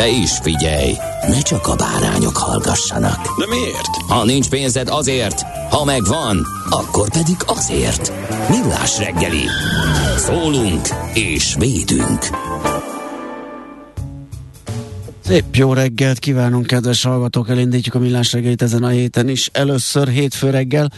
De is figyelj, ne csak a bárányok hallgassanak. De miért? Ha nincs pénzed azért, ha megvan, akkor pedig azért. Millás reggeli. Szólunk és védünk. Szép jó reggelt kívánunk, kedves hallgatók! Elindítjuk a millás reggelit ezen a héten is. Először hétfő reggel.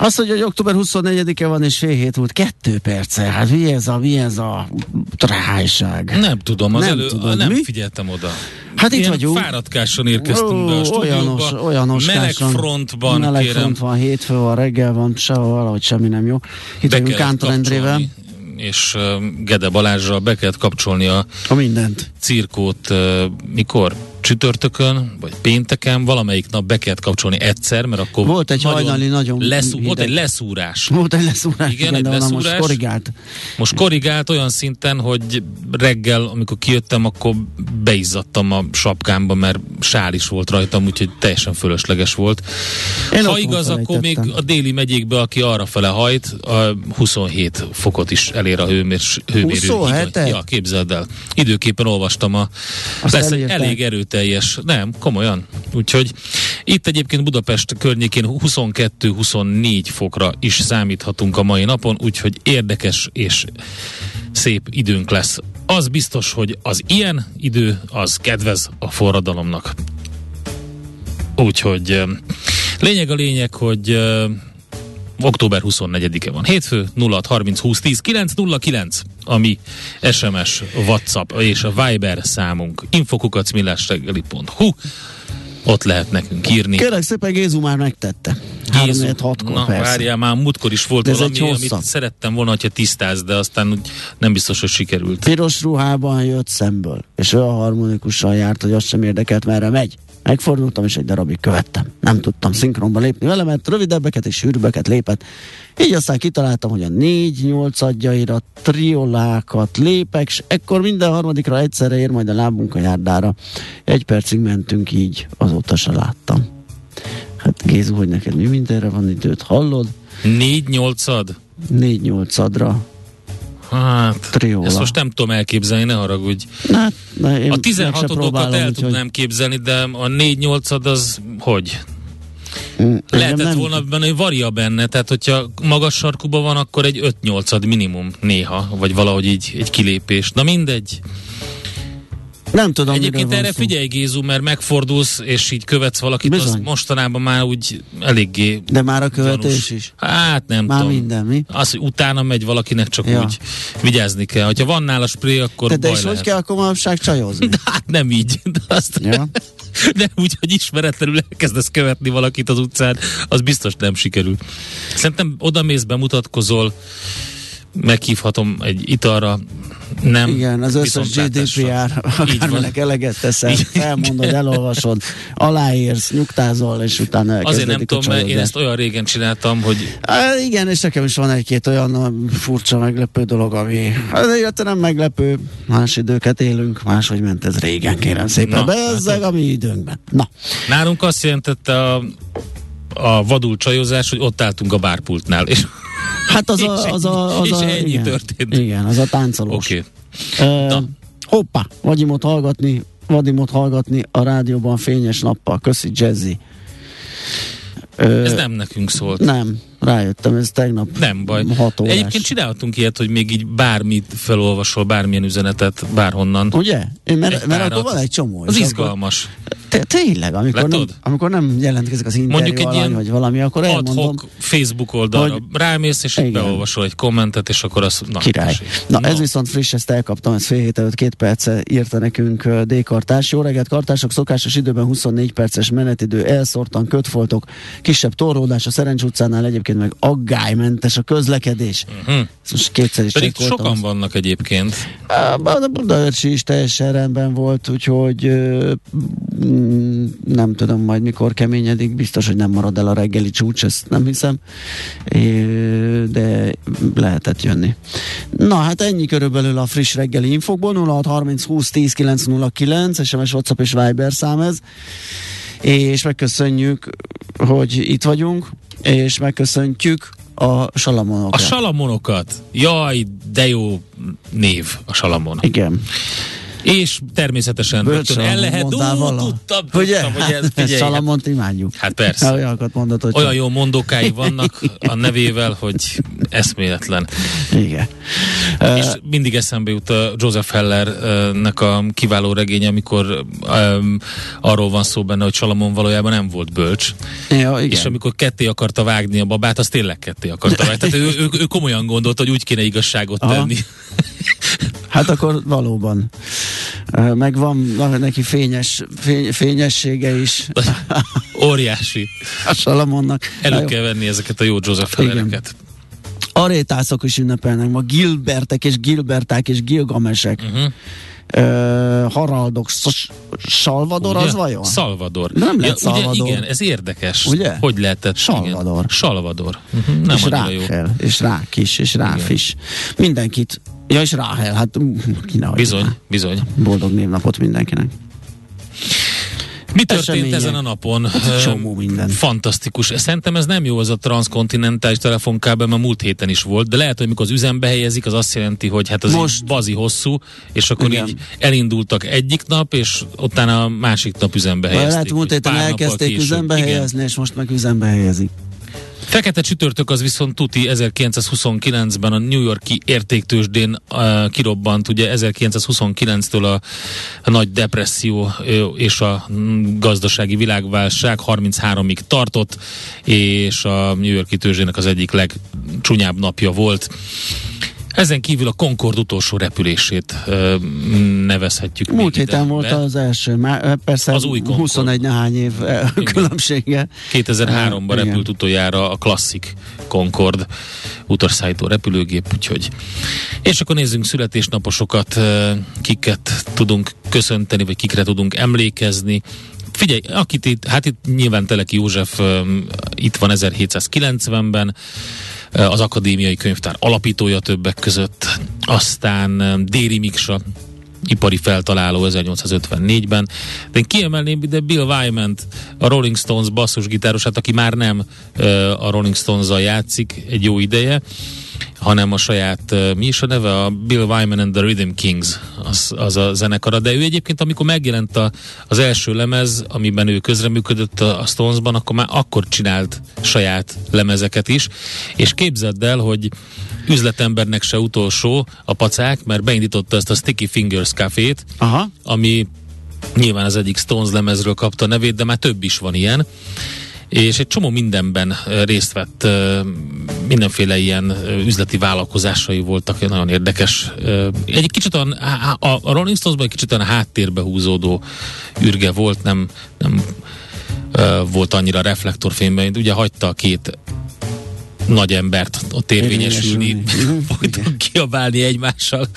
Azt mondja, hogy október 24-e van, és fél hét múlt kettő perce. Hát mi ez a, mi ez a trájság? Nem tudom, az Nem elő, tudod, nem mi? figyeltem oda. Hát itt Ilyen vagyunk. fáradtkáson érkeztünk be a olyanos, olyanos Meleg frontban, meleg kérem. front van, hétfő van, reggel van, sehol valahogy semmi nem jó. Itt vagyunk Kántor Endrével. és Gede Balázsral be kellett kapcsolni a A mindent. cirkót mikor? Csütörtökön, vagy pénteken, valamelyik nap be kellett kapcsolni egyszer, mert akkor Volt egy hajnali nagyon leszú, Volt egy leszúrás. Volt egy leszúrás, Igen, egy onnan most leszúrás. korrigált. Most korrigált olyan szinten, hogy reggel, amikor kijöttem, akkor beizzadtam a sapkámba, mert sál is volt rajtam, úgyhogy teljesen fölösleges volt. Én ha igaz, akkor még a déli megyékbe, aki arra fele hajt, a 27 fokot is elér a hőmér, hőmérő. 27-et? higany. Ja, képzeld el. Időképpen olvastam a... Azt lesz elég erőteljes, nem, komolyan. Úgyhogy itt egyébként Budapest környékén 22-24 fokra is számíthatunk a mai napon, úgyhogy érdekes és szép időnk lesz. Az biztos, hogy az ilyen idő, az kedvez a forradalomnak. Úgyhogy lényeg a lényeg, hogy október 24-e van. Hétfő 06 30 20 10 909, ami SMS, WhatsApp és a Viber számunk. infokukacmillásreggeli.hu ott lehet nekünk írni. Kérlek szépen, Gézu már megtette. 3 6 Na, persze. várjál, már múltkor is volt De valami, egy amit hosszabb. szerettem volna, hogyha tisztáz, de aztán nem biztos, hogy sikerült. Piros ruhában jött szemből, és olyan harmonikusan járt, hogy azt sem érdekelt, merre megy. Megfordultam, és egy darabig követtem. Nem tudtam szinkronba lépni vele, mert rövidebbeket és sűrűbbeket lépett. Így aztán kitaláltam, hogy a négy nyolc adjaira triolákat lépek, és ekkor minden harmadikra egyszerre ér majd a lábunk a járdára. Egy percig mentünk így, azóta se láttam. Hát Gézu, hogy neked mi mindenre van időt, hallod? Négy nyolcad? Négy nyolcadra Hát, triola. ezt most nem tudom elképzelni, ne haragudj. Na, na, én A meg se 16-odokat próbálom, el úgyhogy- tudnám képzelni, de a 4 8 az hogy? Mm, engem Lehetett nem- volna benne, hogy varia benne, tehát hogyha magas sarkuba van, akkor egy 5 8 minimum néha, vagy valahogy így egy kilépés. Na mindegy. Nem tudom, Egyébként erre figyelj Gézu, mert megfordulsz, és így követsz valakit, az Bizony. mostanában már úgy eléggé De már a követés gyanús. is. Hát nem Már tudom. minden, mi? Az, hogy utána megy valakinek, csak Ja. úgy vigyázni kell. Hogyha van nála spré, akkor De, de baj és lehet. hogy kell akkor manapság csajozni? De hát nem így. De, azt, Ja. de úgy, hogy ismeretlenül elkezdesz követni valakit az utcán, az biztos nem sikerül. Szerintem odamész, bemutatkozol, meghívhatom egy italra, nem. Igen, az összes. GDPR, akárminek eleget teszel, felmondod, elolvasod, aláírsz, nyugtázol, és utána Azért nem tudom, mert én ezt olyan régen csináltam, hogy Á, igen, és nekem is van egy-két olyan furcsa, meglepő dolog, ami az élete nem meglepő, más időket élünk, máshogy ment ez régen, kérem szépen. Na, Bezzeg a mi időnkben. Na, nálunk azt jelentette a, a vadul csajozás, hogy ott álltunk a bárpultnál, és hát az a... Az a, az és a ennyi igen, történt. Igen, az a táncolós. oké. Okay. Na. hoppá, Vadimot hallgatni, Vadimot hallgatni a rádióban fényes nappal. Köszi, Jazzy. Ö, Ez nem nekünk szólt. Nem, rájöttem, ez tegnap Nem baj. hat órás. Egyébként csinálhatunk ilyet, hogy még így bármit felolvasol, bármilyen üzenetet, bárhonnan. Ugye? Én, mert, mert akkor van egy csomó. Az izgalmas. Akkor, Te, tényleg, amikor nem, amikor nem jelentkezik az interjú Mondjuk egy alany, ilyen vagy valami, akkor elmondom. Facebook oldalra hogy- rámész, és Igen. beolvasol egy kommentet, és akkor az... Na, Király. tessék. Na, ez viszont friss, ezt elkaptam, ez fél hét előtt két perce írta nekünk D. Kartás. Jó reggelt, Kartások, szokásos időben 24 perces menetidő, elszórtan kötfoltok, kisebb torlódás a Szerencs utcánál, egyébként meg aggálymentes a közlekedés. Mhm. Ezt most kétszer is Pedig sokan vannak egyébként. Á, A Budaörsi is teljesen rendben volt, úgyhogy mm, nem tudom majd mikor keményedik, biztos, hogy nem marad el a reggeli csúcs, ezt nem hiszem, de lehetett jönni. Na hát ennyi körülbelül a friss reggeli infokból, 0630 20 10 909, SMS, WhatsApp és Viber szám ez, és megköszönjük, hogy itt vagyunk, és megköszöntjük a salamonokat. A salamonokat. Jaj, de jó név a salamon. Igen. És természetesen rögtön el lehet, ú, tudtam, Ugye? tudtam, hogy ez, Hát, figyelj, Salamont imádjuk. hát persze. Olyanokat mondott, hogy Olyan jó mondókái vannak a nevével, hogy eszméletlen. Igen. És mindig eszembe jut a Joseph Hellernek a kiváló regény, amikor um, arról van szó benne, hogy Salamon valójában nem volt bölcs. Ja, igen. És amikor ketté akarta vágni a babát, az tényleg ketté akarta vágni. Tehát ő, ő, ő komolyan gondolta, hogy úgy kéne igazságot Aha. Hát akkor valóban. Meg van, neki fényes, fény, fényessége is Óriási. a Salamonnak. Na Elő kell venni ezeket a jó Joseph. Hellereket. Arétászok is ünnepelnek ma, Gilbertek és Gilberták és Gilgamesek. Uh-huh. Ö, Haraldok, Salvador az vajon? Salvador. De nem ja, ugye, Salvador. igen, ez érdekes. Ugye? Hogy lehetett? Salvador. Igen. Salvador. Uh-huh. Nem és annyira jó. És Rák is, és Ráf Igen. is. Mindenkit. Ja, és Ráhel, hát mm, ki ne Bizony, hagyja. bizony. Boldog névnapot mindenkinek. Mi történt Események. ezen a napon? Hát csomó minden. Fantasztikus. Szerintem ez nem jó az a transzkontinentális telefonkábel, mert múlt héten is volt, de lehet, hogy mikor az üzembe helyezik, az azt jelenti, hogy hát az Most- bazi hosszú, és akkor Igen. így elindultak egyik nap, és utána a másik nap üzembe helyezték. Lehet múlt héten elkezdték később. üzembe Igen. helyezni, és most meg üzembe helyezik. Fekete csütörtök az viszont tuti 1929-ben a New Yorki értéktősdén uh, kirobbant, ugye 1929-től a, a nagy depresszió és a mm, gazdasági világválság 33-ig tartott, és a New Yorki tőzsdének az egyik legcsúnyább napja volt. Ezen kívül a Concord utolsó repülését ö, nevezhetjük. Múlt héten ide volt az első, már persze Az új Concorde. 21 nehány év különbsége. 2003-ban Igen. repült utoljára a klasszik Concorde utasszállító repülőgép, úgyhogy. És akkor nézzünk születésnaposokat, kiket tudunk köszönteni, vagy kikre tudunk emlékezni. Figyelj, akit itt, hát itt nyilván Teleki József um, itt van 1790-ben, eh, az akadémiai könyvtár alapítója többek között, aztán um, Déri Miksa, ipari feltaláló 1854-ben. De én kiemelném ide Bill Wyman, a Rolling Stones basszusgitárosát, aki már nem ö, a Rolling Stones-zal játszik egy jó ideje, hanem a saját, mi is a neve? A Bill Wyman and the Rhythm Kings, az, az a zenekara. De ő egyébként, amikor megjelent a, az első lemez, amiben ő közreműködött a, a Stonesban, akkor már akkor csinált saját lemezeket is, és képzeld el, hogy üzletembernek se utolsó a pacák, mert beindította ezt a Sticky Fingers cafét, Aha. ami nyilván az egyik Stones lemezről kapta a nevét, de már több is van ilyen és egy csomó mindenben részt vett, mindenféle ilyen üzleti vállalkozásai voltak, nagyon érdekes. Egy kicsit a, a, a Rolling Stonesban egy kicsit olyan háttérbe húzódó ürge volt, nem, nem volt annyira reflektorfényben, mint ugye hagyta a két nagy embert ott érvényesülni, Érvényesülni. Mhm, folyton kiabálni egymással,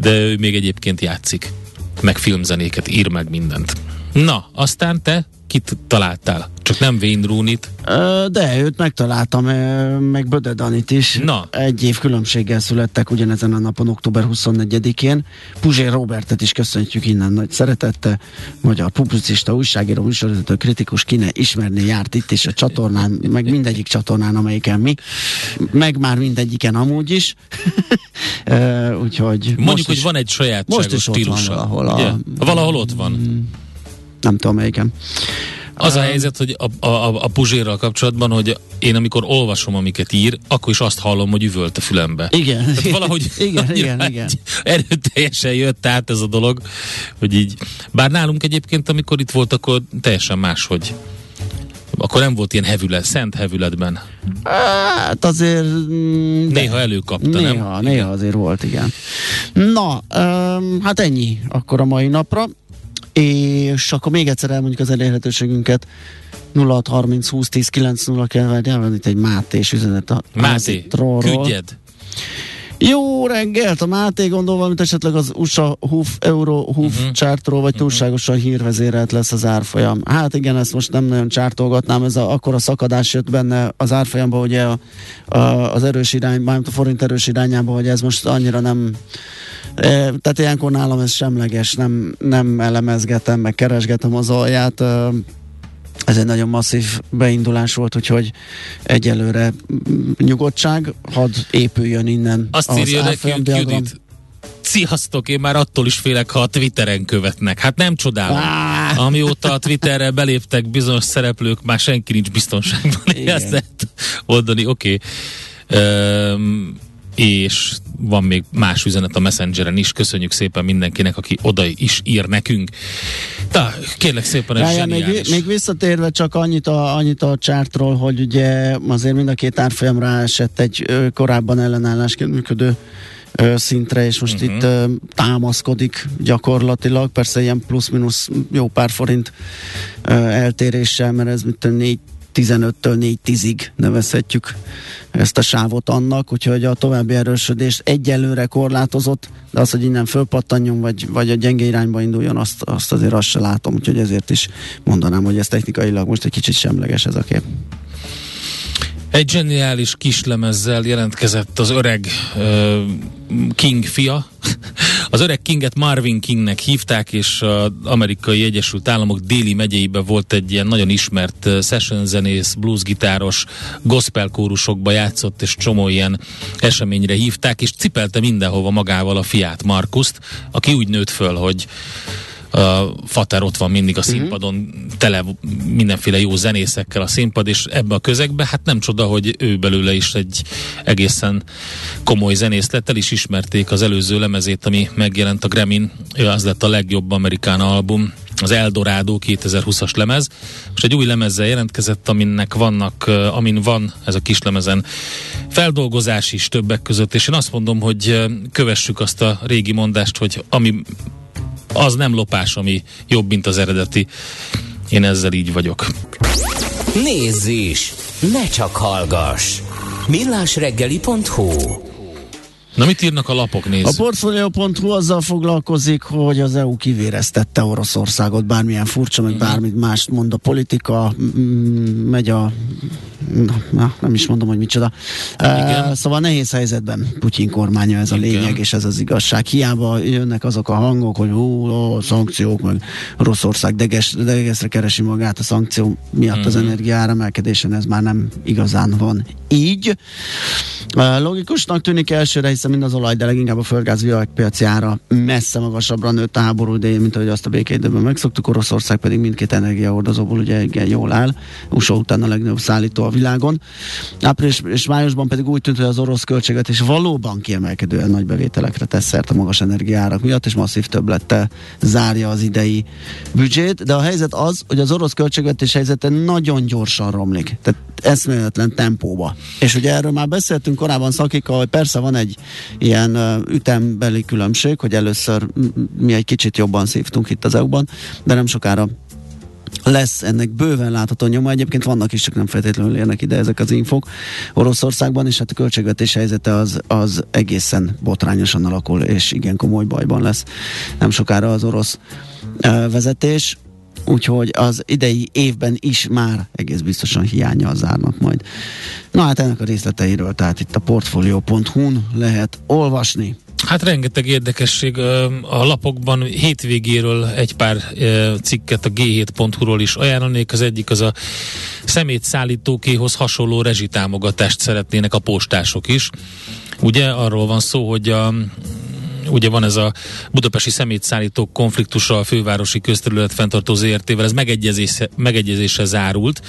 de ő még egyébként játszik, meg filmzenéket, ír meg mindent. Na, aztán te kit találtál? Csak nem Wayne Rooney-t. Ö, De őt megtaláltam, meg Böde Danit is. Na. Egy év különbséggel születtek ugyanezen a napon, október 24-én. Puzsér Robertet is köszöntjük innen nagy szeretettel. Magyar publicista, újságíró, műsorvezető, kritikus, kine ismerni járt itt is a csatornán, meg mindegyik csatornán, amelyiken mi. Meg már mindegyiken amúgy is. Úgyhogy Mondjuk, most hogy is, van egy sajátságos most is ott van stílusa. valahol a- ugye? Valahol ott van. Nem tudom melyiken. Az a helyzet, hogy a, a, a Puzsérral kapcsolatban, hogy én amikor olvasom, amiket ír, akkor is azt hallom, hogy üvölt a fülembe. Igen. Tehát valahogy igen, igen, igen. erőteljesen jött át ez a dolog, hogy így. Bár nálunk egyébként, amikor itt volt, akkor teljesen máshogy. Akkor nem volt ilyen hevület, szent hevületben. Hát azért... mm, de- Néha előkapta, néha, nem? Néha azért volt, igen. Na, um, hát ennyi akkor a mai napra. És akkor még egyszer elmondjuk az elérhetőségünket. 0630 20 10 9 kell várjál, van itt egy Mátés üzenet a Máté, küldjed. Jó reggelt! A Máté gondol valamit esetleg az USA HUF, Euro HUF Mhm. uh-huh. csártról, vagy túlságosan hírvezérelt lesz az árfolyam. Hát igen, ezt most nem nagyon csártolgatnám, ez a, akkor a szakadás jött benne az árfolyamba, ugye a, a, az erős irány, mármint a forint erős irányába, hogy ez most annyira nem tehát ilyenkor nálam ez semleges, nem, nem elemezgetem, meg keresgetem az alját. Ez egy nagyon masszív beindulás volt, úgyhogy egyelőre nyugodtság, hadd épüljön innen Azt az írja nekünk. Judit. Sziasztok, én már attól is félek, ha a Twitteren követnek. Hát nem csodálom. Á! Amióta a Twitterre beléptek bizonyos szereplők, már senki nincs biztonságban. Igen. Ezt lehet mondani, oké. Okay. és van még más üzenet a Messengeren is. Köszönjük szépen mindenkinek, aki oda is ír nekünk. Ta, kérlek szépen, ez Ráján, még, még visszatérve csak annyit a, annyit a csártról, hogy ugye azért mind a két árfolyam ráesett egy korábban ellenállásként működő szintre, és most uh-huh. itt ö, támaszkodik gyakorlatilag, persze ilyen plusz-minusz jó pár forint ö, eltéréssel, mert ez mit tudom, 4 15-től 4-10-ig nevezhetjük ezt a sávot annak, úgyhogy a további erősödést egyelőre korlátozott, de az, hogy innen fölpattanjon, vagy, vagy a gyenge irányba induljon, azt, azt azért azt se látom, úgyhogy ezért is mondanám, hogy ez technikailag most egy kicsit semleges ez a kép. Egy zseniális kislemezzel jelentkezett az öreg uh, King fia. Az öreg Kinget Marvin Kingnek hívták, és az amerikai Egyesült Államok déli megyeiben volt egy ilyen nagyon ismert session zenész, bluesgitáros, gospel kórusokba játszott, és csomó ilyen eseményre hívták, és cipelte mindenhova magával a fiát, Markuszt, aki úgy nőtt föl, hogy Fater ott van mindig a színpadon, tele mindenféle jó zenészekkel a színpad, és ebbe a közegbe, hát nem csoda, hogy ő belőle is egy egészen komoly zenész lett, el is ismerték az előző lemezét, ami megjelent a Grammy-n, ő az lett a legjobb amerikán album, az Eldorado 2020-as lemez. Most egy új lemezzel jelentkezett, aminek vannak, uh, amin van ez a kis lemezen feldolgozás is többek között, és én azt mondom, hogy uh, kövessük azt a régi mondást, hogy ami az nem lopás, ami jobb, mint az eredeti. Én ezzel így vagyok. Nézz is! Ne csak hallgass! millásreggeli.hu Na mit írnak a lapok, A nézd? Portfolio.hu azzal foglalkozik, hogy az EU kivéreztette Oroszországot, bármilyen furcsa, meg bármit mást mond a politika, megy a na, nem is mondom, hogy micsoda. Igen. Uh, szóval nehéz helyzetben Putyin kormánya ez a Igen. lényeg, és ez az igazság. Hiába jönnek azok a hangok, hogy ó, ó szankciók, meg Oroszország deges, degesre keresi magát a szankció miatt Mhm. az energia áremelkedésen, ez már nem igazán van így. Uh, logikusnak tűnik elsőre, hiszen mind az olaj, de leginkább a földgáz világpiaci ára messze magasabbra nőtt a háború idején, mint ahogy azt a békeidőben megszoktuk. Oroszország pedig mindkét energiahordozóból ugye igen jól áll. USA után a legnagyobb szállító a világon. Április és májusban pedig úgy tűnt, hogy az orosz költségvetés valóban kiemelkedően nagy bevételekre tesz szert a magas energiárak miatt, és masszív többlettel zárja az idei büdzsét. De a helyzet az, hogy az orosz költségvetés helyzete nagyon gyorsan romlik. Tehát eszméletlen tempóba. És ugye erről már beszéltünk korábban szakikkal, hogy persze van egy ilyen ütembeli különbség, hogy először mi egy kicsit jobban szívtunk itt az EU-ban, de nem sokára lesz ennek bőven látható nyoma. Egyébként vannak is, csak nem feltétlenül érnek ide ezek az infok Oroszországban, és hát a költségvetés helyzete az, az egészen botrányosan alakul, és igen komoly bajban lesz nem sokára az orosz ö, vezetés. Úgyhogy az idei évben is már egész biztosan hiánya zárnak majd. Na hát ennek a részleteiről, tehát itt a portfolio.hu-n lehet olvasni. Hát rengeteg érdekesség a lapokban hétvégéről egy pár cikket a g7.hu-ról is ajánlanék. Az egyik az a szemétszállítókéhoz hasonló rezsitámogatást szeretnének a postások is. Ugye arról van szó, hogy a ugye van ez a budapesti szemétszállítók konfliktusa a fővárosi közterület fenntartó ZRT-vel, ez megegyezésre, megegyezésre zárult,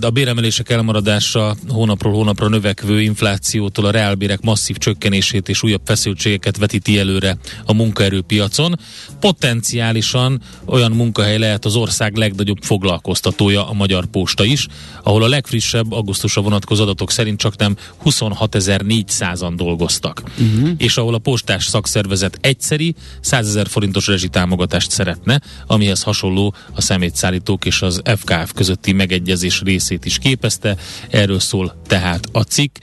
a béremelések elmaradása hónapról hónapra növekvő inflációtól a reálbérek masszív csökkenését és újabb feszültségeket vetíti előre a munkaerőpiacon. Potenciálisan olyan munkahely lehet az ország legnagyobb foglalkoztatója a Magyar Posta is, ahol a legfrissebb augusztusra vonatkozó adatok szerint csak nem 26.400-an dolgoztak. Uh-huh. És ahol a postás szakszervezet egyszeri 100 ezer forintos rezsitámogatást szeretne, amihez hasonló a szemétszállítók és az FKF közötti megegyezés és részét is képezte, erről szól tehát a cikk.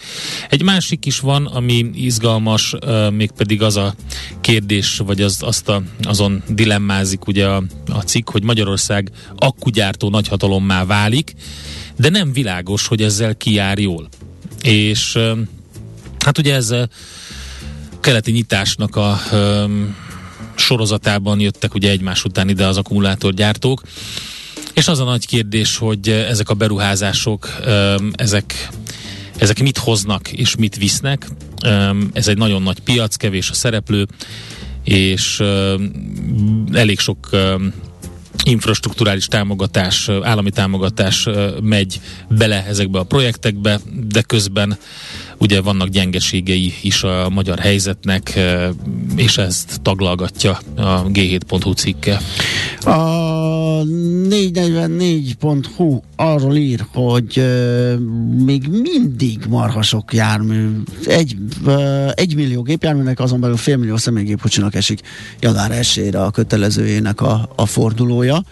Egy másik is van, ami izgalmas, mégpedig az a kérdés, vagy az, azt a, azon dilemmázik ugye a, a cikk, hogy Magyarország akkugyártó nagyhatalommá válik, de nem világos, hogy ezzel kijár jól. És hát ugye ez a keleti nyitásnak a sorozatában jöttek ugye egymás után ide az akkumulátorgyártók, és az a nagy kérdés, hogy ezek a beruházások, ezek, ezek mit hoznak és mit visznek. Ez egy nagyon nagy piac, kevés a szereplő, és elég sok infrastruktúrális támogatás, állami támogatás megy bele ezekbe a projektekbe, de közben ugye vannak gyengeségei is a magyar helyzetnek, és ezt taglalgatja a G7.hu cikke. A 444.hu arról ír, hogy uh, még mindig marhasok jármű, egy, uh, egy millió gépjárműnek, azon belül félmillió személygépkocsinak esik január esére a kötelezőjének a, a fordulója.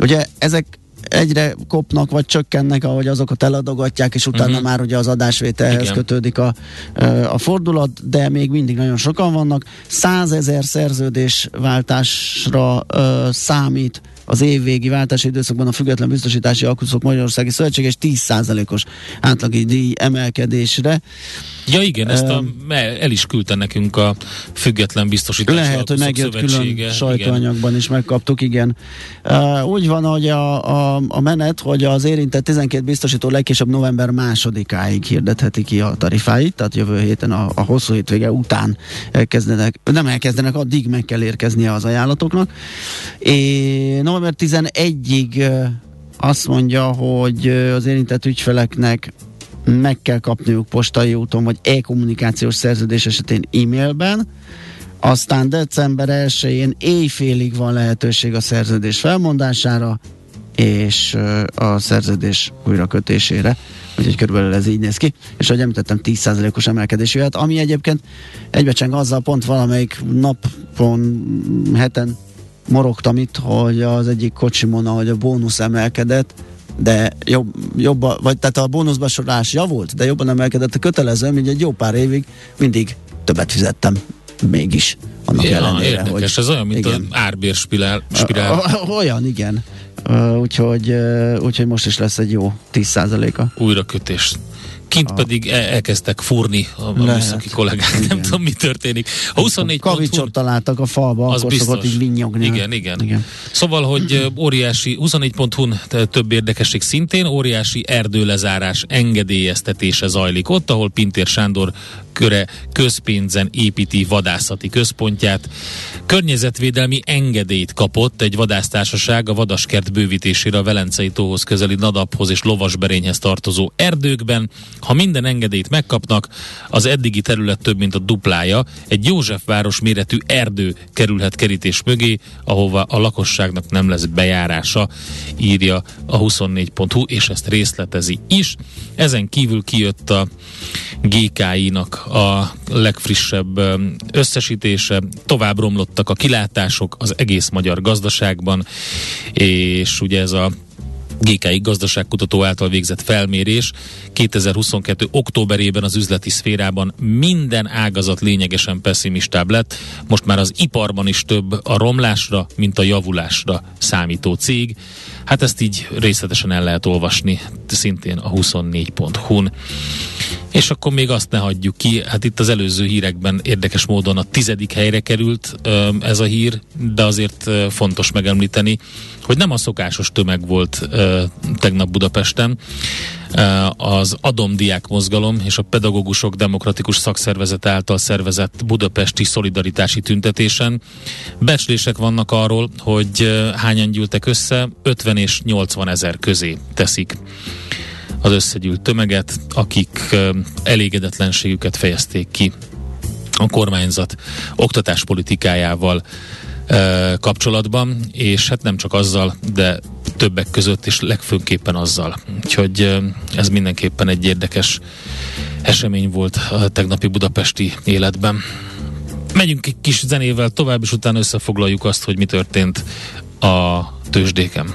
Ugye ezek egyre kopnak, vagy csökkennek, ahogy azokat eladogatják, és utána uh-huh. már ugye az adásvételhez Igen. kötődik a, a fordulat, de még mindig nagyon sokan vannak. Százezer szerződésváltásra uh, számít az évvégi váltási időszakban a Független Biztosítási Alkuszok Magyarországi Szövetség és 10%-os átlagi díj emelkedésre. Ja igen, ezt a, el is küldte nekünk a Független Biztosítási Lehet, hogy megjött külön sajtóanyagban igen. is megkaptuk, igen. Úgy van, hogy a, a, a menet, hogy az érintett 12 biztosító legkésőbb november másodikáig hirdetheti ki a tarifáit, tehát jövő héten a, a hosszú hétvége után elkezdenek, nem elkezdenek, addig meg kell érkeznie az ajánlatoknak. É, november 11-ig azt mondja, hogy az érintett ügyfeleknek meg kell kapniuk postai úton, vagy e-kommunikációs szerződés esetén e-mailben, aztán december 1-én éjfélig van lehetőség a szerződés felmondására, és a szerződés újrakötésére. Úgyhogy körülbelül ez így néz ki. És ahogy említettem, 10%-os emelkedés jöhet, ami egyébként egybecseng azzal pont valamelyik napon, heten morogtam itt, hogy az egyik kocsimon, ahogy a bónusz emelkedett, de jobb, jobb vagy tehát a bónuszbesorolás javult, de jobban emelkedett a kötelező, mint egy jó pár évig mindig többet fizettem mégis. Annak ja, ellenére, érdekes, hogy, ez olyan, mint igen. az árbérspirál. Spirál. Olyan, igen. Uh, úgyhogy, uh, úgyhogy most is lesz egy jó 10%-a. Újrakötés kint pedig el, elkezdtek fúrni a, a műszaki kollégák, igen. nem tudom mi történik. A 24 Kavicsot találtak a falba, az akkor biztos. szokott így vinyogni. Igen, igen, igen. Szóval, hogy óriási, 24.hu több érdekesség szintén, óriási erdőlezárás engedélyeztetése zajlik ott, ahol Pintér Sándor köre közpénzen építi vadászati központját. Környezetvédelmi engedélyt kapott egy vadásztársaság a vadaskert bővítésére a Velencei tóhoz közeli Nadaphoz és Lovasberényhez tartozó erdőkben. Ha minden engedélyt megkapnak, az eddigi terület több mint a duplája. Egy Józsefváros méretű erdő kerülhet kerítés mögé, ahova a lakosságnak nem lesz bejárása, írja a 24.hu, és ezt részletezi is. Ezen kívül kijött a GKI-nak a legfrissebb összesítése. Tovább romlottak a kilátások az egész magyar gazdaságban, és ugye ez a GKI gazdaságkutató által végzett felmérés 2022. októberében az üzleti szférában minden ágazat lényegesen pessimistább lett. Most már az iparban is több a romlásra, mint a javulásra számító cég. Hát ezt így részletesen el lehet olvasni, szintén a 24.hu-n. És akkor még azt ne hagyjuk ki, hát itt az előző hírekben érdekes módon a tizedik helyre került ez a hír, de azért fontos megemlíteni, hogy nem a szokásos tömeg volt tegnap Budapesten. Az Adomdiák mozgalom és a Pedagógusok Demokratikus Szakszervezet által szervezett budapesti szolidaritási tüntetésen. Becslések vannak arról, hogy hányan gyűltek össze, 50 és 80 ezer közé teszik az összegyűlt tömeget, akik elégedetlenségüket fejezték ki a kormányzat oktatáspolitikájával kapcsolatban, és hát nem csak azzal, de többek között, és legfőképpen azzal. Úgyhogy ez mindenképpen egy érdekes esemény volt a tegnapi budapesti életben. Megyünk egy kis zenével tovább, és utána összefoglaljuk azt, hogy mi történt a tőzsdéken.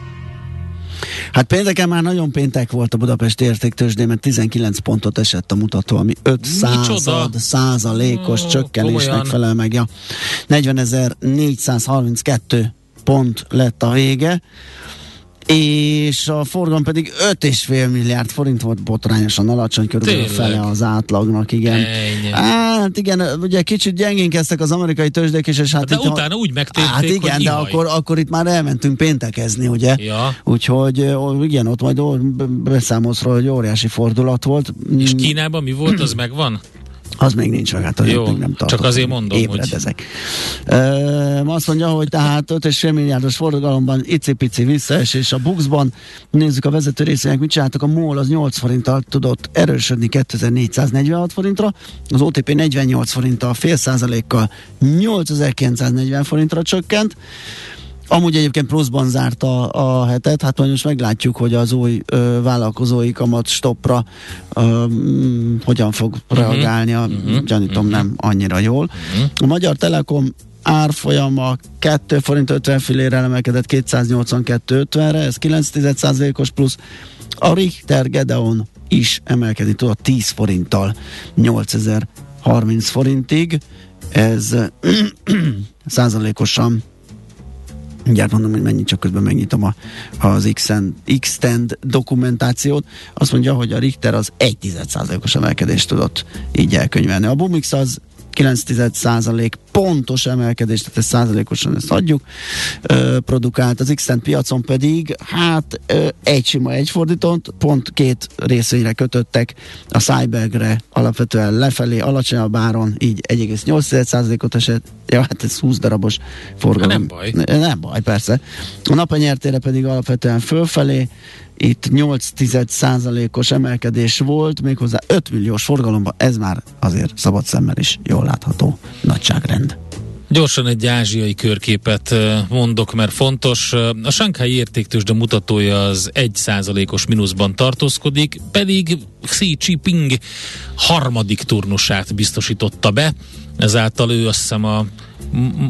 Hát pénteken már nagyon péntek volt a Budapest értéktősdén, mert 19 pontot esett a mutató, ami 5 század, százalékos oh, csökkenésnek komolyan. felel meg. Ja. 40.432 pont lett a vége és a forgalom pedig 5,5 milliárd forint volt botrányosan alacsony, körülbelül fele az átlagnak, igen. Ennyi. Hát igen, ugye kicsit gyengén kezdtek az amerikai tőzsdék, és, és hát de itt, utána úgy megtérték, Hát igen, de akkor, akkor itt már elmentünk péntekezni, ugye? Ja. Úgyhogy igen, ott majd beszámolsz róla, hogy óriási fordulat volt. És Kínában mi volt, az megvan? Az még nincs meg, hát Jó, még nem tartott. Csak azért mondom, ébredezek. hogy... E, azt mondja, hogy tehát 5,5 milliárdos forgalomban icipici visszaesés a Buxban. Nézzük a vezető részének, mit csináltak. A MOL az 8 forinttal tudott erősödni 2446 forintra, az OTP 48 forinttal, fél százalékkal 8940 forintra csökkent. Amúgy egyébként pluszban zárta a hetet, hát majd most meglátjuk, hogy az új ö, vállalkozói kamat stopra ö, m, hogyan fog uh-huh. reagálni, a, uh-huh. gyanítom uh-huh. nem annyira jól. Uh-huh. A Magyar Telekom árfolyama 2 forint 50 fillére emelkedett 282,50-re, ez 9% os plusz. A Richter Gedeon is emelkedni tud 10 forinttal 8030 forintig, ez százalékosan Mindjárt mondom, hogy mennyit, csak közben megnyitom a, az X-Tend dokumentációt. Azt mondja, hogy a Richter az 1% os emelkedést tudott így elkönyvelni. A Bumix az 9% pontos emelkedést, tehát ezt százalékosan ezt adjuk, ö, produkált. Az x piacon pedig, hát ö, egy sima egy fordított, pont két részvényre kötöttek, a Cybergre alapvetően lefelé, alacsonyabb áron, így 1,8%-ot esett, ja, hát ez 20 darabos forgalom. Nem baj. Nem baj, persze. A napanyertére pedig alapvetően fölfelé, itt 8 os emelkedés volt, méghozzá 5 milliós forgalomban, ez már azért szabad szemmel is jól látható nagyságrend. Gyorsan egy ázsiai körképet mondok, mert fontos. A Shanghai de mutatója az 1% os mínuszban tartózkodik, pedig Xi Jinping harmadik turnusát biztosította be, ezáltal ő azt hiszem a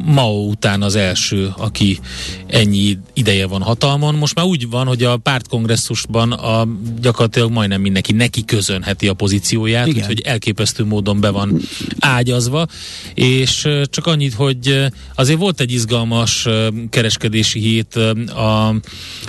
Mao után az első, aki ennyi ideje van hatalmon. Most már úgy van, hogy a pártkongresszusban a, gyakorlatilag majdnem mindenki neki közönheti a pozícióját, Igen. úgyhogy elképesztő módon be van ágyazva, és csak annyit, hogy azért volt egy izgalmas kereskedési hét a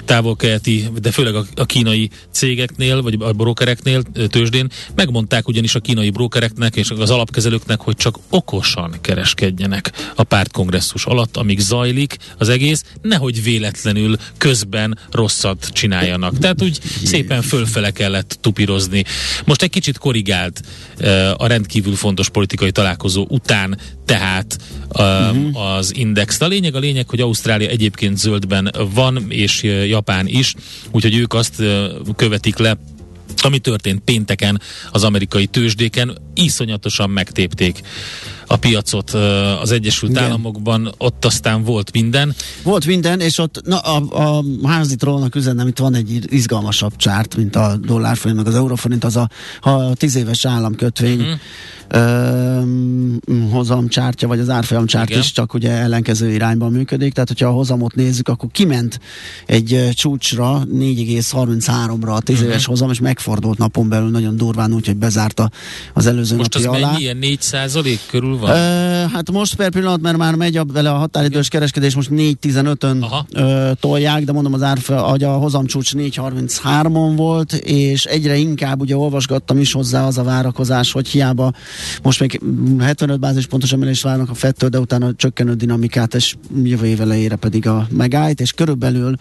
távolkeleti, de főleg a, kínai cégeknél, vagy a brokereknél, tőzsdén, megmondták ugyanis a kínai brokereknek és az alapkezelőknek, hogy csak okosan kereskedjenek a pártkongresszus alatt, amíg zajlik az egész, nehogy véletlenül közben rosszat csináljanak. Tehát úgy szépen fölfele kellett tupirozni. Most egy kicsit korrigált uh, a rendkívül fontos politikai találkozó után, tehát uh, uh-huh. az index. A lényeg a lényeg, hogy Ausztrália egyébként zöldben van, és Japán is, úgyhogy ők azt követik le, ami történt pénteken az amerikai tőzsdéken, iszonyatosan megtépték a piacot az Egyesült Igen. Államokban, ott aztán volt minden. Volt minden, és ott na, a, a házi trollnak üzenem, itt van egy izgalmasabb csárt, mint a dollárforint, meg az euróforint, az a, a tíz éves államkötvény uh-huh hozamcsártya, vagy az árfolyamcsárt is csak ugye ellenkező irányban működik, tehát hogyha a hozamot nézzük, akkor kiment egy csúcsra 4,33-ra a 10 uh-huh. éves hozam, és megfordult napon belül nagyon durván úgy, hogy bezárta az előző Most napi az alá. mennyi, ilyen 4% körül van? Ö, hát most per pillanat, mert már megy a, vele a határidős kereskedés, most 4.15-ön ö, tolják, de mondom az árfa, a hozamcsúcs 4.33-on volt, és egyre inkább ugye olvasgattam is hozzá az a várakozás, hogy hiába most még 75 bázis pontos emelést várnak a fettől, de utána csökkenő dinamikát, és jövő év elejére pedig a megállt, és körülbelül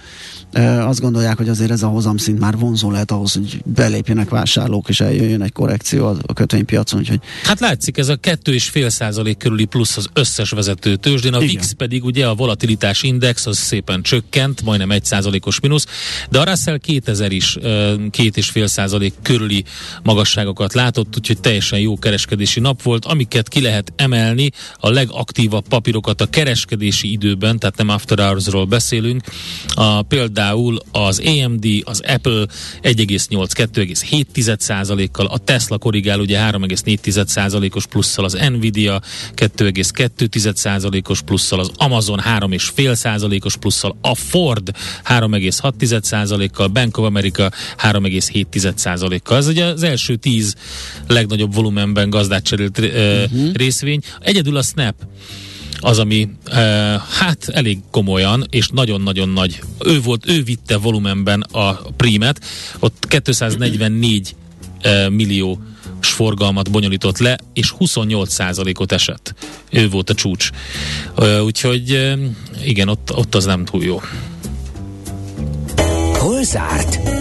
ö, azt gondolják, hogy azért ez a hozamszint már vonzó lehet ahhoz, hogy belépjenek vásárlók, és eljöjjön egy korrekció a kötvénypiacon. Úgyhogy... Hát látszik, ez a kettő és fél 1% körüli plusz az összes vezető tőzsdén, a Igen. VIX pedig ugye a volatilitás index az szépen csökkent, majdnem 1%-os mínusz, de a Russell 2000 is 2,5% körüli magasságokat látott, úgyhogy teljesen jó kereskedési nap volt, amiket ki lehet emelni, a legaktívabb papírokat a kereskedési időben, tehát nem after hoursról beszélünk, a, például az AMD, az Apple 1,8-2,7%-kal, a Tesla korrigál ugye 3,4%-os plusszal, az Nvidia 2,2 százalékos plusszal, az Amazon 3,5 százalékos plusszal, a Ford 3,6 százalékkal, Bank of America 3,7 százalékkal. Ez ugye az első tíz legnagyobb volumenben gazdát cserélt uh-huh. részvény. Egyedül a Snap az, ami e, hát elég komolyan, és nagyon-nagyon nagy. Ő volt, ő vitte volumenben a prímet, ott 244 e, millió forgalmat bonyolított le, és 28%-ot esett. Ő volt a csúcs. Úgyhogy igen, ott, ott az nem túl jó. Hol zárt?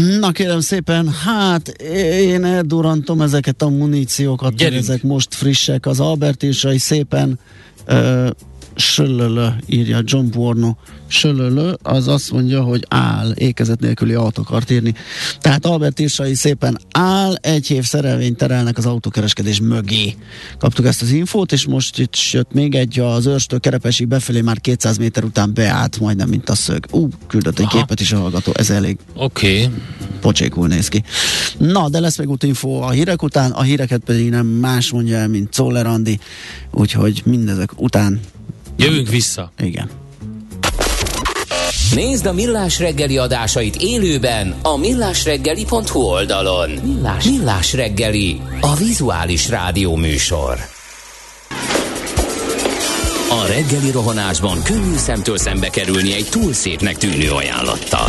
Na kérem szépen, hát én eldurantom ezeket a muníciókat, Gyerünk. ezek most frissek. Az Albert is szépen uh, sölölö, írja John Borno. Sölölö, az azt mondja, hogy áll, ékezet nélküli aut akart írni. Tehát Albert Irsai szépen áll, egy év szerelvényt terelnek az autókereskedés mögé. Kaptuk ezt az infót, és most itt jött még egy, az őrstől Kerepesig befelé már 200 méter után beállt, majdnem mint a szög. Ú, küldött egy Aha. képet is a hallgató, ez elég. Oké. Okay. Pocsékul néz ki. Na, de lesz még info a hírek után, a híreket pedig nem más mondja el, mint Czoller Andi, úgyhogy mindezek után Jövünk vissza. Igen. Nézd a Millás reggeli adásait élőben a millásreggeli.hu oldalon. Millás, Millás reggeli, a vizuális rádió műsor. A reggeli rohanásban könnyű szemtől szembe kerülni egy túl szépnek tűnő ajánlattal.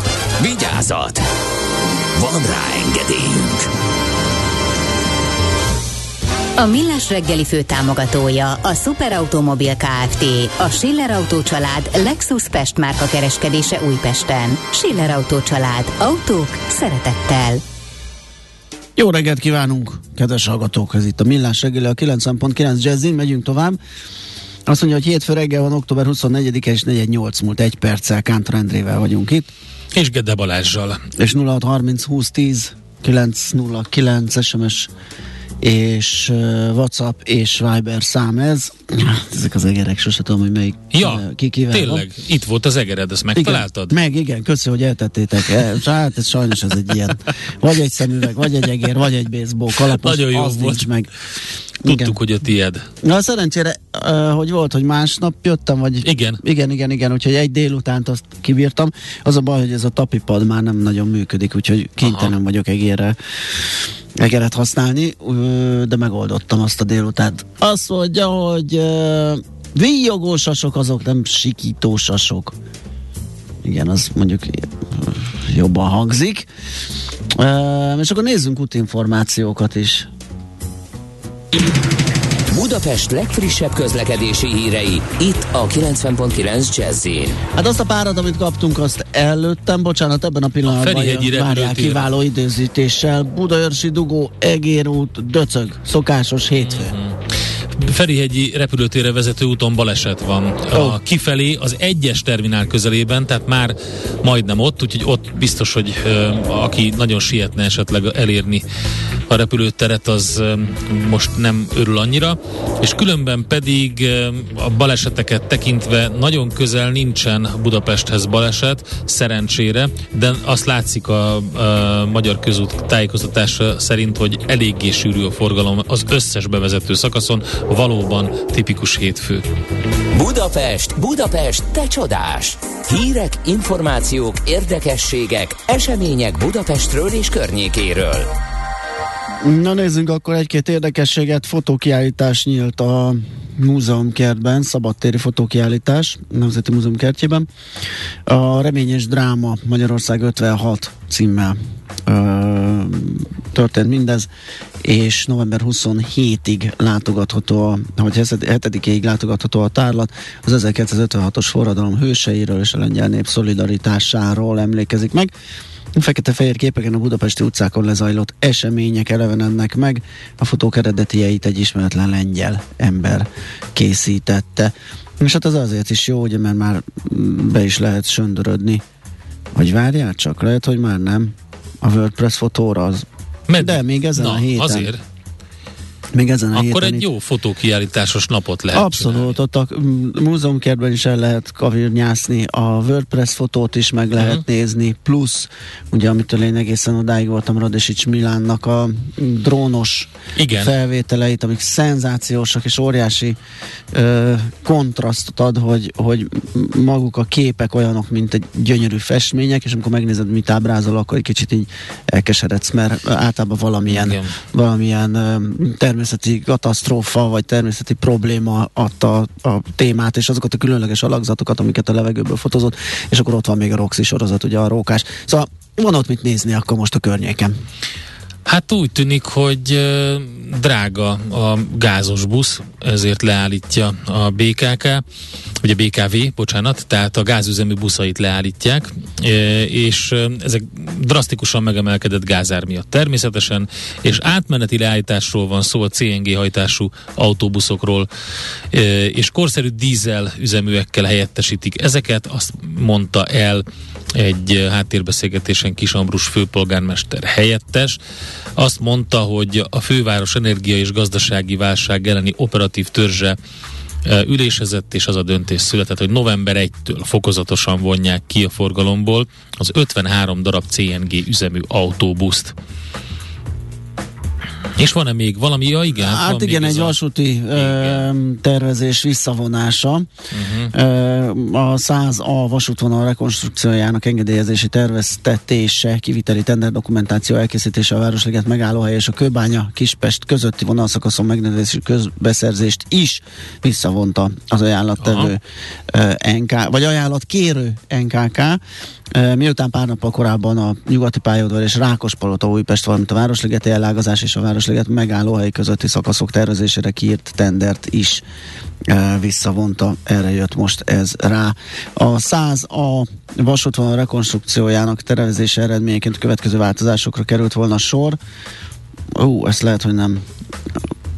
Vigyázat! Van rá engedélyünk! A Millás reggeli fő támogatója a Superautomobil KFT, a Schiller Auto család Lexus Pest márka kereskedése Újpesten. Schiller Auto család. Autók szeretettel. Jó reggelt kívánunk, kedves hallgatók! Ez itt a Millás reggeli, a 90.9 Jazzin, megyünk tovább. Azt mondja, hogy hétfő reggel van, október 24-e és 4-8 múlt egy perccel Kántor Endrével vagyunk itt. És Gede Balázsjal. És 0630 20 10 909 SMS és WhatsApp és Viber szám ez. Hát, ezek az egerek, sose tudom, hogy melyik ja, ki kivel tényleg, van. itt volt az egered, ezt megtaláltad? Igen, meg, igen, köszönöm, hogy eltettétek. E, hát ez sajnos ez egy ilyen, vagy egy szemüveg, vagy egy egér, vagy egy baseball kalapos, Nagyon jó az volt. nincs meg. Tudtuk, igen. hogy a tied. Na szerencsére, hogy volt, hogy másnap jöttem, vagy... Igen. Igen, igen, igen, úgyhogy egy délutánt azt kibírtam. Az a baj, hogy ez a tapipad már nem nagyon működik, úgyhogy kénytelen Aha. vagyok egérre egeret használni, de megoldottam azt a délutánt. Azt mondja, hogy víjogósasok azok nem sikítósasok. Igen, az mondjuk jobban hangzik. És akkor nézzünk útinformációkat is. Budapest legfrissebb közlekedési hírei, itt a 90.9 jazz Hát azt a párat, amit kaptunk, azt előttem, bocsánat, ebben a pillanatban A várják kiváló időzítéssel. Budaörsi dugó, Egér út, Döcög, szokásos hétfő. Ferihegyi repülőtérre vezető úton baleset van. A Ó. kifelé az egyes terminál közelében, tehát már majdnem ott, úgyhogy ott biztos, hogy ö, aki nagyon sietne esetleg elérni a repülőteret, az most nem örül annyira, és különben pedig a baleseteket tekintve nagyon közel nincsen Budapesthez baleset, szerencsére, de azt látszik a, a magyar közút tájékoztatása szerint, hogy eléggé sűrű a forgalom az összes bevezető szakaszon, valóban tipikus hétfő. Budapest, Budapest, te csodás! Hírek, információk, érdekességek, események Budapestről és környékéről. Na nézzünk akkor egy-két érdekességet. Fotókiállítás nyílt a múzeumkertben, szabadtéri fotókiállítás, Nemzeti Múzeum kertjében. A Reményes Dráma Magyarország 56 címmel ö, történt mindez, és november 27-ig látogatható, a, vagy 7-ig látogatható a tárlat, az 1956-os forradalom hőseiről és a lengyel nép szolidaritásáról emlékezik meg. Fekete-fehér képeken a budapesti utcákon lezajlott események elevenednek meg. A fotók eredetieit egy ismeretlen lengyel ember készítette. És hát az azért is jó, ugye, mert már be is lehet söndörödni. Vagy várjál csak, lehet, hogy már nem. A WordPress fotóra az. Meddig? De még ezen Na, a héten. azért. Még ezen a Akkor héten egy itt- jó fotókiállításos napot lehet Abszolút, ott a mm, múzeumkertben is el lehet kavirnyászni, a WordPress fotót is meg lehet Mhm. nézni, plusz, ugye amitől én egészen odáig voltam Radesics Milánnak a mm, drónos Igen. felvételeit, amik szenzációsak és óriási ö, kontrasztot ad, hogy, hogy maguk a képek olyanok, mint egy gyönyörű festmények, és amikor megnézed, mit ábrázol, akkor egy kicsit így elkeseredsz, mert általában valamilyen, Igen. valamilyen ö, természeti katasztrófa, vagy természeti probléma adta a témát, és azokat a különleges alakzatokat, amiket a levegőből fotózott, és akkor ott van még a Roxy sorozat, ugye a rókás. Szóval van ott mit nézni akkor most a környéken. Hát úgy tűnik, hogy drága a gázos busz, ezért leállítja a BKK, vagy a BKV, bocsánat, tehát a gázüzemű buszait leállítják, és ezek drasztikusan megemelkedett gázár miatt természetesen, és átmeneti leállításról van szó a CNG hajtású autóbuszokról, és korszerű dízel üzeműekkel helyettesítik ezeket, azt mondta el egy eh, háttérbeszélgetésen Kis Ambrus főpolgármester helyettes. Azt mondta, hogy a főváros energia és gazdasági válság elleni operatív törzse eh, ülésezett, és az a döntés született, hogy november 1-től fokozatosan vonják ki a forgalomból az 53 darab CNG üzemű autóbuszt. És van-e még valami? Ja, igen. Hát igen, egy a- vasúti ö, tervezés visszavonása. Uh-huh. A 100A vasútvonal rekonstrukciójának engedélyezési terveztetése, kiviteli tenderdokumentáció elkészítése a Városliget megállóhely és a Kőbánya Kispest közötti vonalszakaszon megnevezési közbeszerzést is visszavonta az ajánlattevő NK, vagy ajánlatkérő NKK. Miután pár nappal korábban a nyugati pályaudvar és Rákospalota Újpest, valamint a Városligeti ellágazás és a Városliget megállóhely közötti szakaszok tervezésére kiírt tendert is visszavonta. Erre jött most ez rá. A 100A vasútvonal rekonstrukciójának tervezése eredményeként következő változásokra került volna sor. Ú, ezt lehet, hogy nem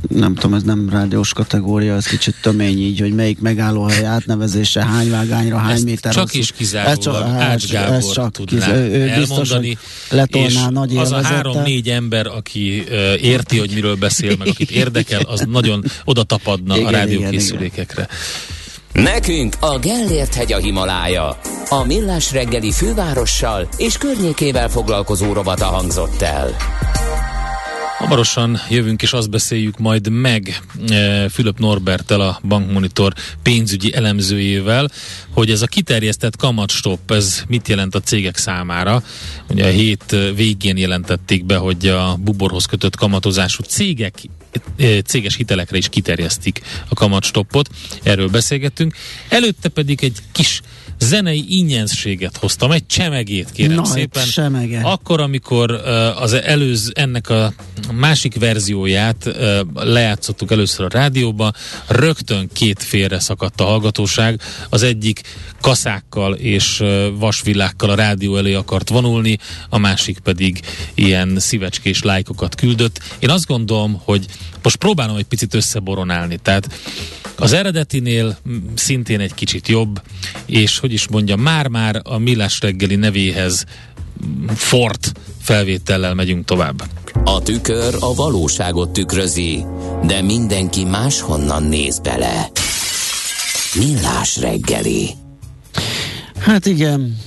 nem tudom, ez nem rádiós kategória, ez kicsit tömény így, hogy melyik megállóhely átnevezése, hány vágányra, hány Ezt méter csak hosszú. is kizárólag Ács Gábor ez csak tudná kiz, ő, ő biztos, elmondani, hogy letolná és nagy az a három-négy ember, aki uh, érti, hogy miről beszél, meg akit érdekel, az nagyon oda tapadna Igen, a igen, rádiókészülékekre. Nekünk a Gellért hegy a Himalája. A Millás reggeli fővárossal és környékével foglalkozó rovata hangzott el. Hamarosan jövünk és azt beszéljük majd meg e, Fülöp Norbertel, a Bankmonitor pénzügyi elemzőjével, hogy ez a kiterjesztett kamatstopp, ez mit jelent a cégek számára. Ugye a hét e, végén jelentették be, hogy a buborhoz kötött kamatozású cégek e, céges hitelekre is kiterjesztik a kamatstoppot. Erről beszélgettünk. Előtte pedig egy kis zenei ingyenséget hoztam, egy csemegét kérem Na, szépen. egy csemege. Akkor, amikor az előz, ennek a másik verzióját lejátszottuk először a rádióba, rögtön két félre szakadt a hallgatóság. Az egyik kaszákkal és vasvillákkal a rádió elé akart vonulni, a másik pedig ilyen szívecskés lájkokat küldött. Én azt gondolom, hogy most próbálom egy picit összeboronálni. Tehát az eredetinél szintén egy kicsit jobb, és hogy is mondja, már-már a Millás reggeli nevéhez Fort felvétellel megyünk tovább. A tükör a valóságot tükrözi, de mindenki máshonnan néz bele. Millás reggeli. Hát igen.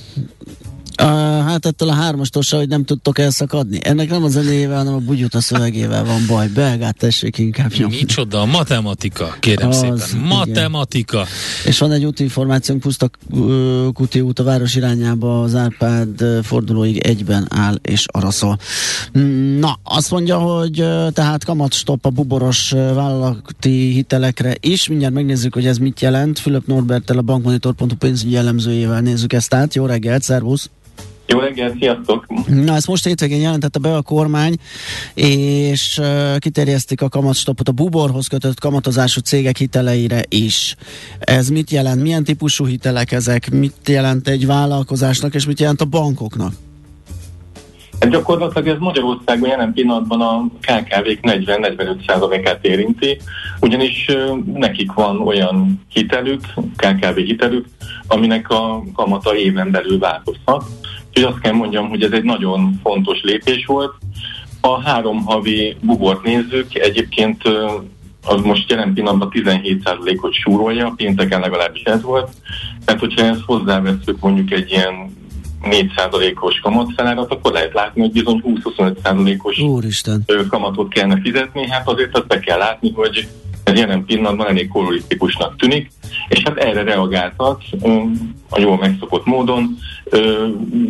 Uh, hát ettől a hármastól se, hogy nem tudtok elszakadni. Ennek nem a zenéjével, hanem a bugyut a szövegével van baj. Belgát tessék inkább nyomni. Micsoda, matematika, kérem Az, szépen. igen. Matematika. És van egy útinformációnk, Puszta Kuti út a város irányába, az Árpád fordulóig egyben áll és. Mm, Na, azt mondja, hogy tehát kamatstop a buboros vállalati hitelekre is. Mindjárt megnézzük, hogy ez mit jelent. Fülöp Norbertel a bankmonitor.hu pénzügyi jellemzőjével nézzük ezt át. Jó reggelt, szervusz! Jó reggelt, sziasztok! Na, ezt most hétvégén jelentette be a kormány, és uh, kiterjesztik a kamatstopot a buborhoz kötött kamatozású cégek hiteleire is. Ez mit jelent? Milyen típusú hitelek ezek? Mit jelent egy vállalkozásnak, és mit jelent a bankoknak? Hát gyakorlatilag ez Magyarországon jelen pillanatban a KKV-k 40-45%-át érinti, ugyanis nekik van olyan hitelük, KKV hitelük, aminek a kamata éven belül változhat. Úgyhogy azt kell mondjam, hogy ez egy nagyon fontos lépés volt. A három havi bubort nézzük, egyébként az most jelen pillanatban 17%-ot súrolja, pénteken legalábbis ez volt. Tehát, hogyha ezt hozzáveszünk mondjuk egy ilyen 4%-os kamatfelárat, akkor lehet látni, hogy bizony 20-25%-os Úristen! kamatot kellene fizetni, hát azért azt be kell látni, hogy ez jelen pillanatban elég kolorisztikusnak tűnik, és hát erre reagáltak ö, a jól megszokott módon,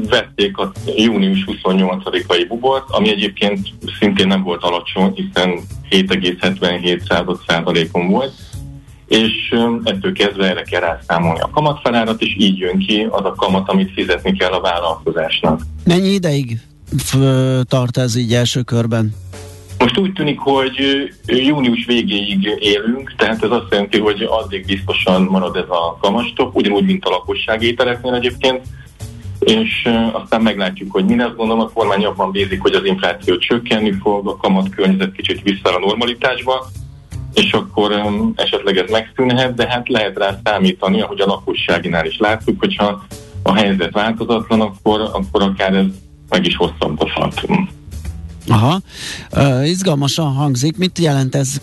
vették a június 28-ai bubort, ami egyébként szintén nem volt alacsony, hiszen 7,77%-on volt, és ö, ettől kezdve erre kell rászámolni a kamatfelárat, és így jön ki az a kamat, amit fizetni kell a vállalkozásnak. Mennyi ideig tart ez így első körben? Most úgy tűnik, hogy június végéig élünk, tehát ez azt jelenti, hogy addig biztosan marad ez a kamastop, ugyanúgy, mint a lakossági ételeknél egyébként, és aztán meglátjuk, hogy mi lesz. Gondolom a kormány abban bízik, hogy az infláció csökkenni fog, a kamat környezet kicsit vissza a normalitásba, és akkor esetleg ez megszűnhet, de hát lehet rá számítani, ahogy a lakosságinál is láttuk, hogyha a helyzet változatlan, akkor, akkor akár ez meg is hosszabbodhat. Aha, uh, izgalmasan hangzik. Mit jelent ez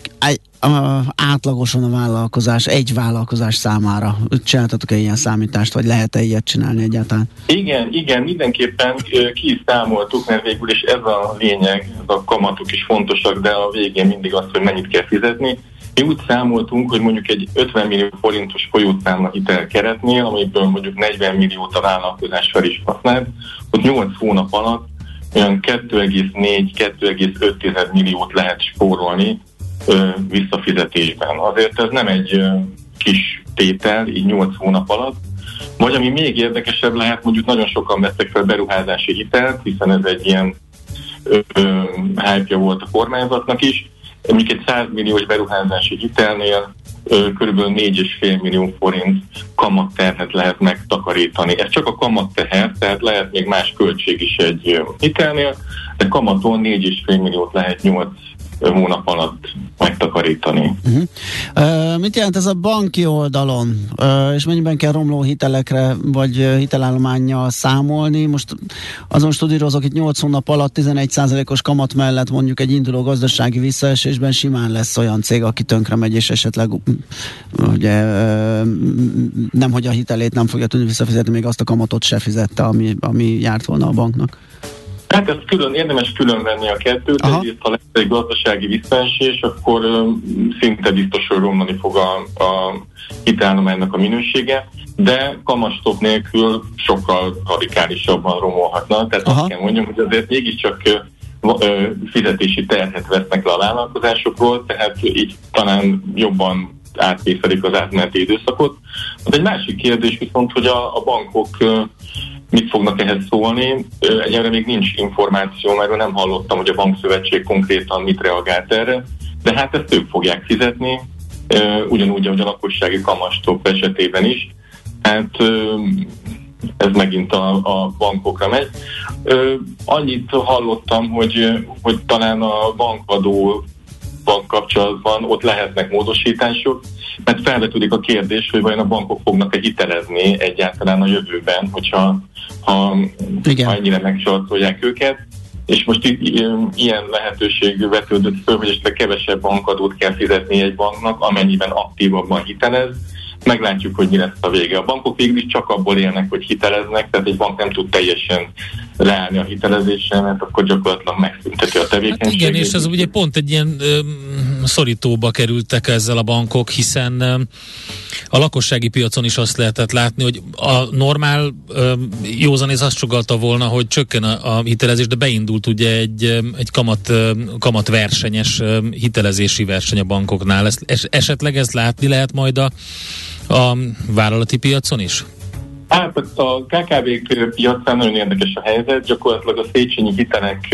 átlagosan a vállalkozás, egy vállalkozás számára? Csináltatok-e ilyen számítást, vagy lehet-e ilyet csinálni egyáltalán? Igen, igen, mindenképpen ki is számoltuk, mert végül is ez a lényeg, a kamatok is fontosak, de a végén mindig az, hogy mennyit kell fizetni. Mi úgy számoltunk, hogy mondjuk egy 50 millió forintos folyószámla hitel keretnél, amiből mondjuk 40 milliót a vállalkozás fel is használt, ott 8 hónap alatt olyan 2,4-2,5 milliót lehet spórolni ö, visszafizetésben. Azért ez nem egy ö, kis tétel, így 8 hónap alatt. Vagy ami még érdekesebb lehet, mondjuk nagyon sokan vettek fel beruházási hitelt, hiszen ez egy ilyen hype volt a kormányzatnak is. Mondjuk egy 100 milliós beruházási hitelnél körülbelül 4,5 millió forint kamatterhet lehet megtakarítani. Ez csak a kamatteher, tehát lehet még más költség is egy hitelnél, de kamaton 4,5 milliót lehet 8 hónap alatt megtakarítani. Uh-huh. Uh, mit jelent ez a banki oldalon? És mennyiben kell romló hitelekre vagy uh, hitelállományjal számolni? Most azon studírozok itt 8 hónap alatt 11%-os kamat mellett mondjuk egy induló gazdasági visszaesésben simán lesz olyan cég, aki tönkre megy, és esetleg ugye nem, hogy a hitelét nem fogja tudni visszafizetni, még azt a kamatot se fizette, ami, ami járt volna a banknak. Hát ezt külön, érdemes külön venni a kettőt, Aha. egyrészt ha lesz egy gazdasági visszaesés, akkor szinte biztos, hogy romlani fog a, a hitelállománynak a minősége, de kamastop nélkül sokkal radikálisabban romolhatna. Tehát Aha. azt kell mondjam, hogy azért mégiscsak fizetési terhet vesznek le a vállalkozásokról, tehát így talán jobban átvészelik az átmeneti időszakot. De egy másik kérdés viszont, hogy a, a bankok mit fognak ehhez szólni. Egyelőre még nincs információ, mert nem hallottam, hogy a bankszövetség konkrétan mit reagált erre, de hát ezt ők fogják fizetni, ugyanúgy, ahogy a lakossági kamastop esetében is. Hát ez megint a, a bankokra megy. Annyit hallottam, hogy, hogy talán a bankadó bank kapcsolatban ott lehetnek módosítások, mert felvetődik a kérdés, hogy vajon a bankok fognak-e hitelezni egyáltalán a jövőben, hogyha ha, ha ennyire megcsartolják őket. És most ilyen lehetőség vetődött föl, hogy esetleg kevesebb bankadót kell fizetni egy banknak, amennyiben aktívabban hitelez, meglátjuk, hogy mi lesz a vége. A bankok végül is csak abból élnek, hogy hiteleznek, tehát egy bank nem tud teljesen leállni a hitelezéssel, mert akkor gyakorlatilag megszünteti a tevékenységet. Hát igen, és ez ugye pont egy ilyen ö, szorítóba kerültek ezzel a bankok, hiszen ö, a lakossági piacon is azt lehetett látni, hogy a normál ö, józanész azt csogalta volna, hogy csökken a, a hitelezés, de beindult ugye egy, egy kamat, kamat versenyes hitelezési verseny a bankoknál. Ezt, es, esetleg ezt látni lehet majd a a vállalati piacon is? Hát a KKV piacán nagyon érdekes a helyzet, gyakorlatilag a Széchenyi hitelek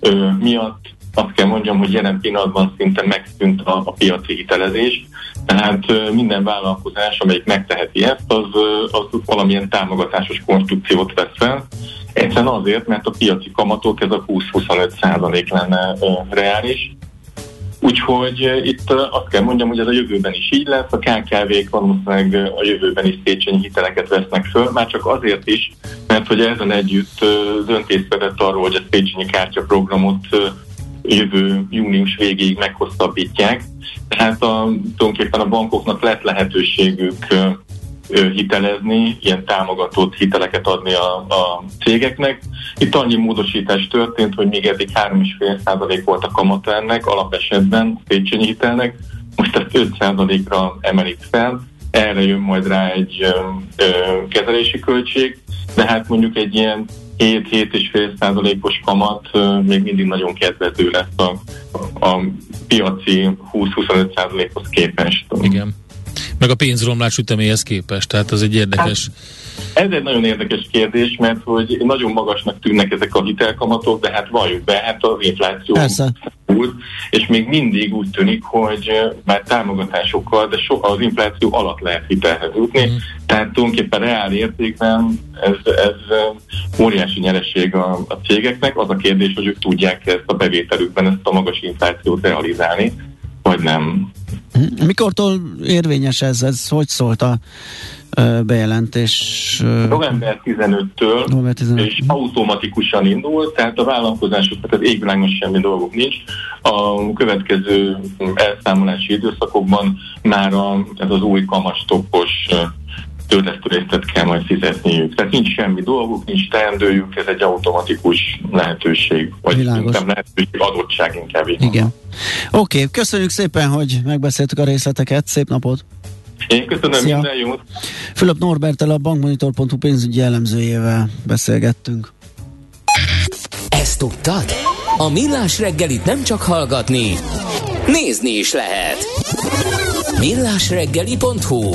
ö, miatt azt kell mondjam, hogy jelen pillanatban szinte megszűnt a, a piaci hitelezés, tehát ö, minden vállalkozás, amelyik megteheti ezt, az, az valamilyen támogatásos konstrukciót vesz fel. Egyszerűen azért, mert a piaci kamatok ez a 20-25 százalék lenne ö, reális, Úgyhogy eh, itt eh, azt kell mondjam, hogy ez a jövőben is így lesz, a KKV-k valószínűleg eh, a jövőben is Széchenyi hiteleket vesznek föl, már csak azért is, mert hogy ezen együtt döntés szedett arról, hogy a Széchenyi kártyaprogramot jövő június végéig meghosszabbítják. Tehát a, tulajdonképpen a bankoknak lett lehetőségük hitelezni, ilyen támogatott hiteleket adni a, a cégeknek. Itt annyi módosítás történt, hogy még eddig 3,5% volt a kamata ennek, alapesetben Pécsényi hitelnek, most ezt 5%-ra emelik fel, erre jön majd rá egy ö, ö, kezelési költség, de hát mondjuk egy ilyen 7-7,5 százalékos kamat ö, még mindig nagyon kedvező lesz a, a piaci 20-25 százalékhoz képest. Igen meg a pénzromlás üteméhez képest, tehát az egy érdekes... Hát, ez egy nagyon érdekes kérdés, mert hogy nagyon magasnak tűnnek ezek a hitelkamatok, de hát valljuk be, hát az infláció úr, és még mindig úgy tűnik, hogy már támogatásokkal, de so, az infláció alatt lehet hitelhez jutni, mm. tehát tulajdonképpen reál értékben ez, ez óriási nyereség a, a cégeknek. Az a kérdés, hogy ők tudják ezt a bevételükben, ezt a magas inflációt realizálni, vagy nem. Mikortól érvényes ez? Ez hogy szólt a bejelentés? November 15-től, November 15. és automatikusan indul, tehát a vállalkozásoknak az égvilágon semmi dolgok nincs. A következő elszámolási időszakokban már a, ez az új kamastopos törlesztőrésztet kell majd fizetniük. Tehát nincs semmi dolguk, nincs teendőjük, ez egy automatikus lehetőség, vagy Világos. nem lehetőség, adottság inkább. Így Igen. Oké, okay, köszönjük szépen, hogy megbeszéltük a részleteket, szép napot! Én köszönöm Szia. minden jót! Fülöp Norbertel a bankmonitor.hu pénzügyi elemzőjével beszélgettünk. Ezt tudtad? A Millás reggelit nem csak hallgatni, nézni is lehet. Millásreggeli.hu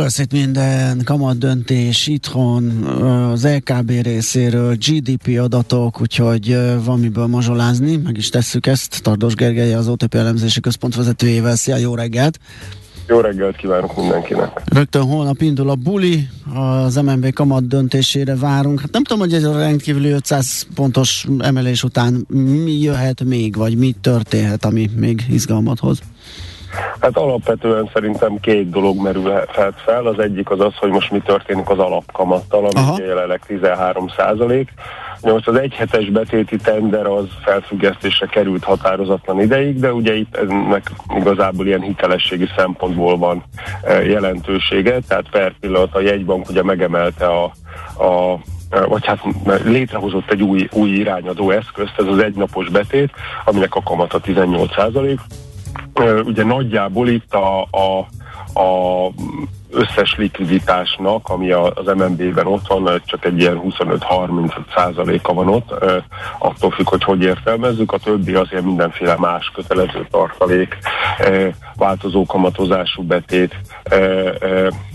lesz itt minden, kamat döntés itthon, az LKB részéről, GDP adatok, úgyhogy van miből mazsolázni, meg is tesszük ezt. Tardos Gergely, az OTP elemzési központ vezetőjével. Szia, jó reggelt! Jó reggelt kívánok mindenkinek! Rögtön holnap indul a buli, az MNB kamat döntésére várunk. Hát nem tudom, hogy ez a rendkívüli 500 pontos emelés után mi jöhet még, vagy mi történhet, ami még izgalmat hoz. Hát alapvetően szerintem két dolog merülhet fel. Az egyik az az, hogy most mi történik az alapkamattal, ami jelenleg 13 százalék. Most az egyhetes betéti tender az felfüggesztésre került határozatlan ideig, de ugye itt ennek igazából ilyen hitelességi szempontból van e, jelentősége, tehát per pillanat a jegybank ugye megemelte a, a vagy hát létrehozott egy új, új irányadó eszközt, ez az egynapos betét, aminek a kamata 18 százalék. Ugye nagyjából itt a, a, a összes likviditásnak, ami az MNB-ben ott van, csak egy ilyen 25-30 százaléka van ott, attól függ, hogy hogy értelmezzük, a többi azért mindenféle más kötelező tartalék, változó kamatozású betét,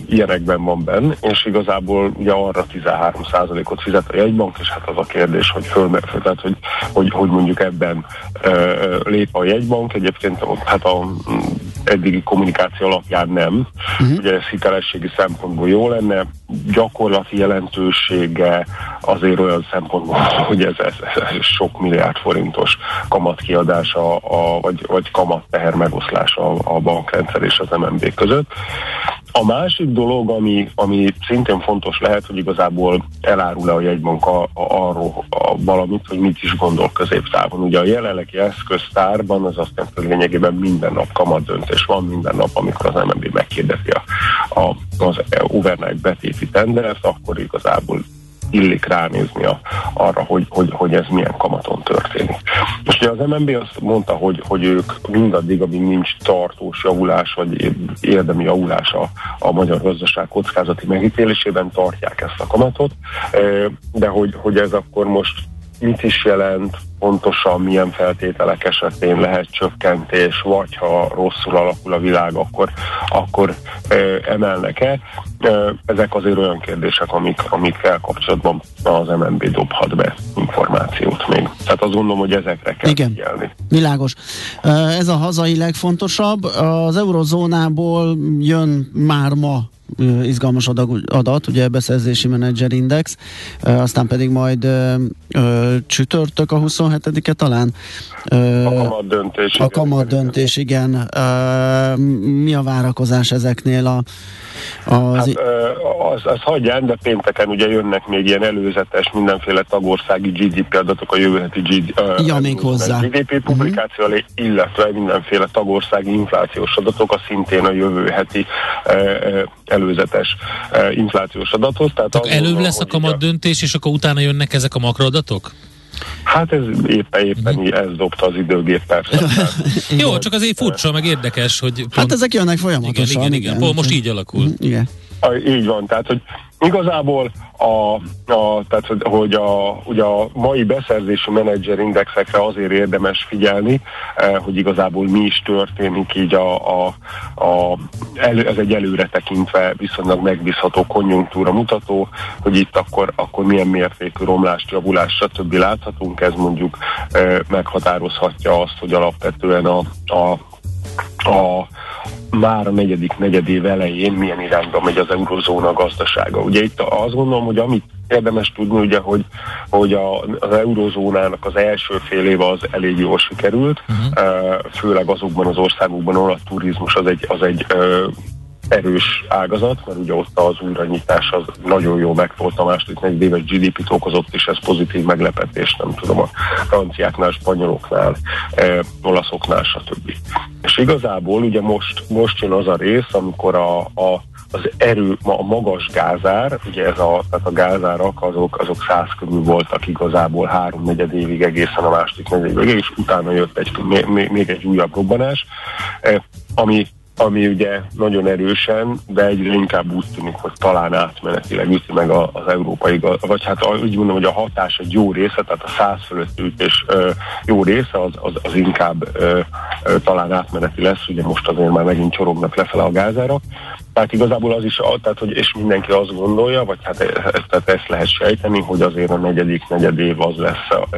ilyenekben van benne, és igazából ugye arra 13 százalékot fizet a jegybank, és hát az a kérdés, hogy föl, tehát, hogy, hogy, hogy mondjuk ebben lép a jegybank, egyébként hát a eddigi kommunikáció alapján nem. Uh-huh. Ugye ez hitelességi szempontból jó lenne, gyakorlati jelentősége azért olyan szempontból, hogy ez, ez, ez sok milliárd forintos kamatkiadása, a, vagy, vagy kamat teher megoszlása a bankrendszer és az MNB között. A másik dolog, ami, ami szintén fontos lehet, hogy igazából elárul-e a jegybank a, a, arról a, valamit, hogy mit is gondol középtávon. Ugye a jelenlegi eszköztárban az azt jelenti, hogy lényegében minden nap kamat döntés van, minden nap, amikor az MNB megkérdezi a, a, az overnight betéti tendert, akkor igazából illik ránézni a, arra, hogy, hogy, hogy ez milyen kamaton történik. Most ugye az MNB azt mondta, hogy, hogy ők mindaddig, amíg nincs tartós javulás, vagy érdemi javulás a, a magyar gazdaság kockázati megítélésében tartják ezt a kamatot, de hogy, hogy ez akkor most mit is jelent, pontosan milyen feltételek esetén lehet csökkentés, vagy ha rosszul alakul a világ, akkor, akkor ö, emelnek-e. Ö, ezek azért olyan kérdések, amik, amikkel kapcsolatban az MNB dobhat be információt még. Tehát azt gondolom, hogy ezekre kell Igen. figyelni. Világos. Ez a hazai legfontosabb. Az eurozónából jön már ma izgalmas adat, ugye beszerzési menedzser index, aztán pedig majd ö, csütörtök a 27-e talán. Ö, a kamat döntés. A kamat döntés, igen. Ö, mi a várakozás ezeknél a az... Hát, az, az hagyján, de pénteken ugye jönnek még ilyen előzetes mindenféle tagországi GDP adatok, a jövő heti GDP, ja, még hozzá. GDP mhm. publikáció, uh-huh. illetve mindenféle tagországi inflációs adatok, a szintén a jövő heti előzetes inflációs adathoz. Tehát, Tehát előbb lesz a kamat döntés, és akkor utána jönnek ezek a makroadatok? Hát ez éppen, éppen uh-huh. ez dobta az időgép persze. Jó, csak azért furcsa, meg érdekes, hogy... Pont... Hát ezek jönnek folyamatosan. Igen, igen, igen. igen. most így alakul. Uh-huh. Igen. Így van, tehát hogy Igazából a, a, tehát, hogy a, ugye a mai beszerzési menedzser indexekre azért érdemes figyelni, eh, hogy igazából mi is történik így a, a, a elő, ez egy előre tekintve viszonylag megbízható konjunktúra mutató, hogy itt akkor, akkor milyen mértékű romlást, javulást, stb. láthatunk, ez mondjuk eh, meghatározhatja azt, hogy alapvetően a, a a már a negyedik negyedév elején milyen irányba megy az eurozóna gazdasága. Ugye itt azt gondolom, hogy amit érdemes tudni, ugye, hogy, hogy a, az eurozónának az első fél éve az elég jól sikerült, uh-huh. főleg azokban az országokban, ahol a turizmus az egy, az egy erős ágazat, mert ugye ott az újranyitás az nagyon jó megfolt a második negyed éves GDP-t okozott, és ez pozitív meglepetés, nem tudom, a franciáknál, spanyoloknál, eh, olaszoknál, stb. És igazából ugye most, most jön az a rész, amikor a, a az erő, a magas gázár, ugye ez a, tehát a gázárak azok, azok száz körül voltak igazából három negyed évig egészen a második negyed évig, és utána jött egy, még, még egy újabb robbanás, eh, ami ami ugye nagyon erősen, de egyre inkább úgy tűnik, hogy talán átmenetileg üti meg az európai, vagy hát úgy mondom, hogy a hatás egy jó része, tehát a száz fölött ütés jó része, az, az, az inkább talán átmeneti lesz, ugye most azért már megint csorognak lefele a gázára, tehát igazából az is, tehát, hogy és mindenki azt gondolja, vagy hát ezt, tehát ezt lehet sejteni, hogy azért a negyedik negyed év az lesz a,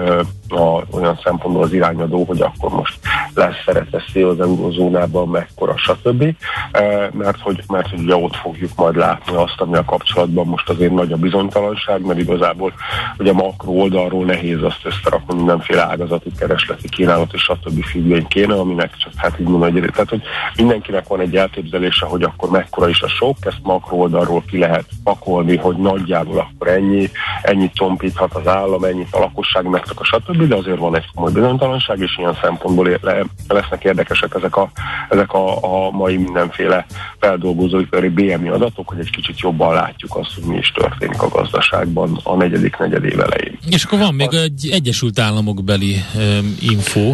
a, olyan szempontból az irányadó, hogy akkor most lesz szereteszé az eurozónában, mekkora, stb. E, mert hogy, mert hogy ugye ott fogjuk majd látni azt, ami a kapcsolatban most azért nagy a bizonytalanság, mert igazából ugye makro oldalról nehéz azt összerakni mindenféle ágazati keresleti kínálat és stb. függvény kéne, aminek csak hát így mondom, tehát hogy mindenkinek van egy elképzelése, hogy akkor mekkora oldalra is a sok, ezt makro oldalról ki lehet pakolni, hogy nagyjából akkor ennyi, ennyit csompíthat az állam, ennyit a lakosság megtak a stb., de azért van egy komoly bizonytalanság, és ilyen szempontból le, lesznek érdekesek ezek a, ezek a, a mai mindenféle feldolgozóipari BMI adatok, hogy egy kicsit jobban látjuk azt, hogy mi is történik a gazdaságban a negyedik negyedév elején. És akkor van még egy Egyesült Államok beli um, info,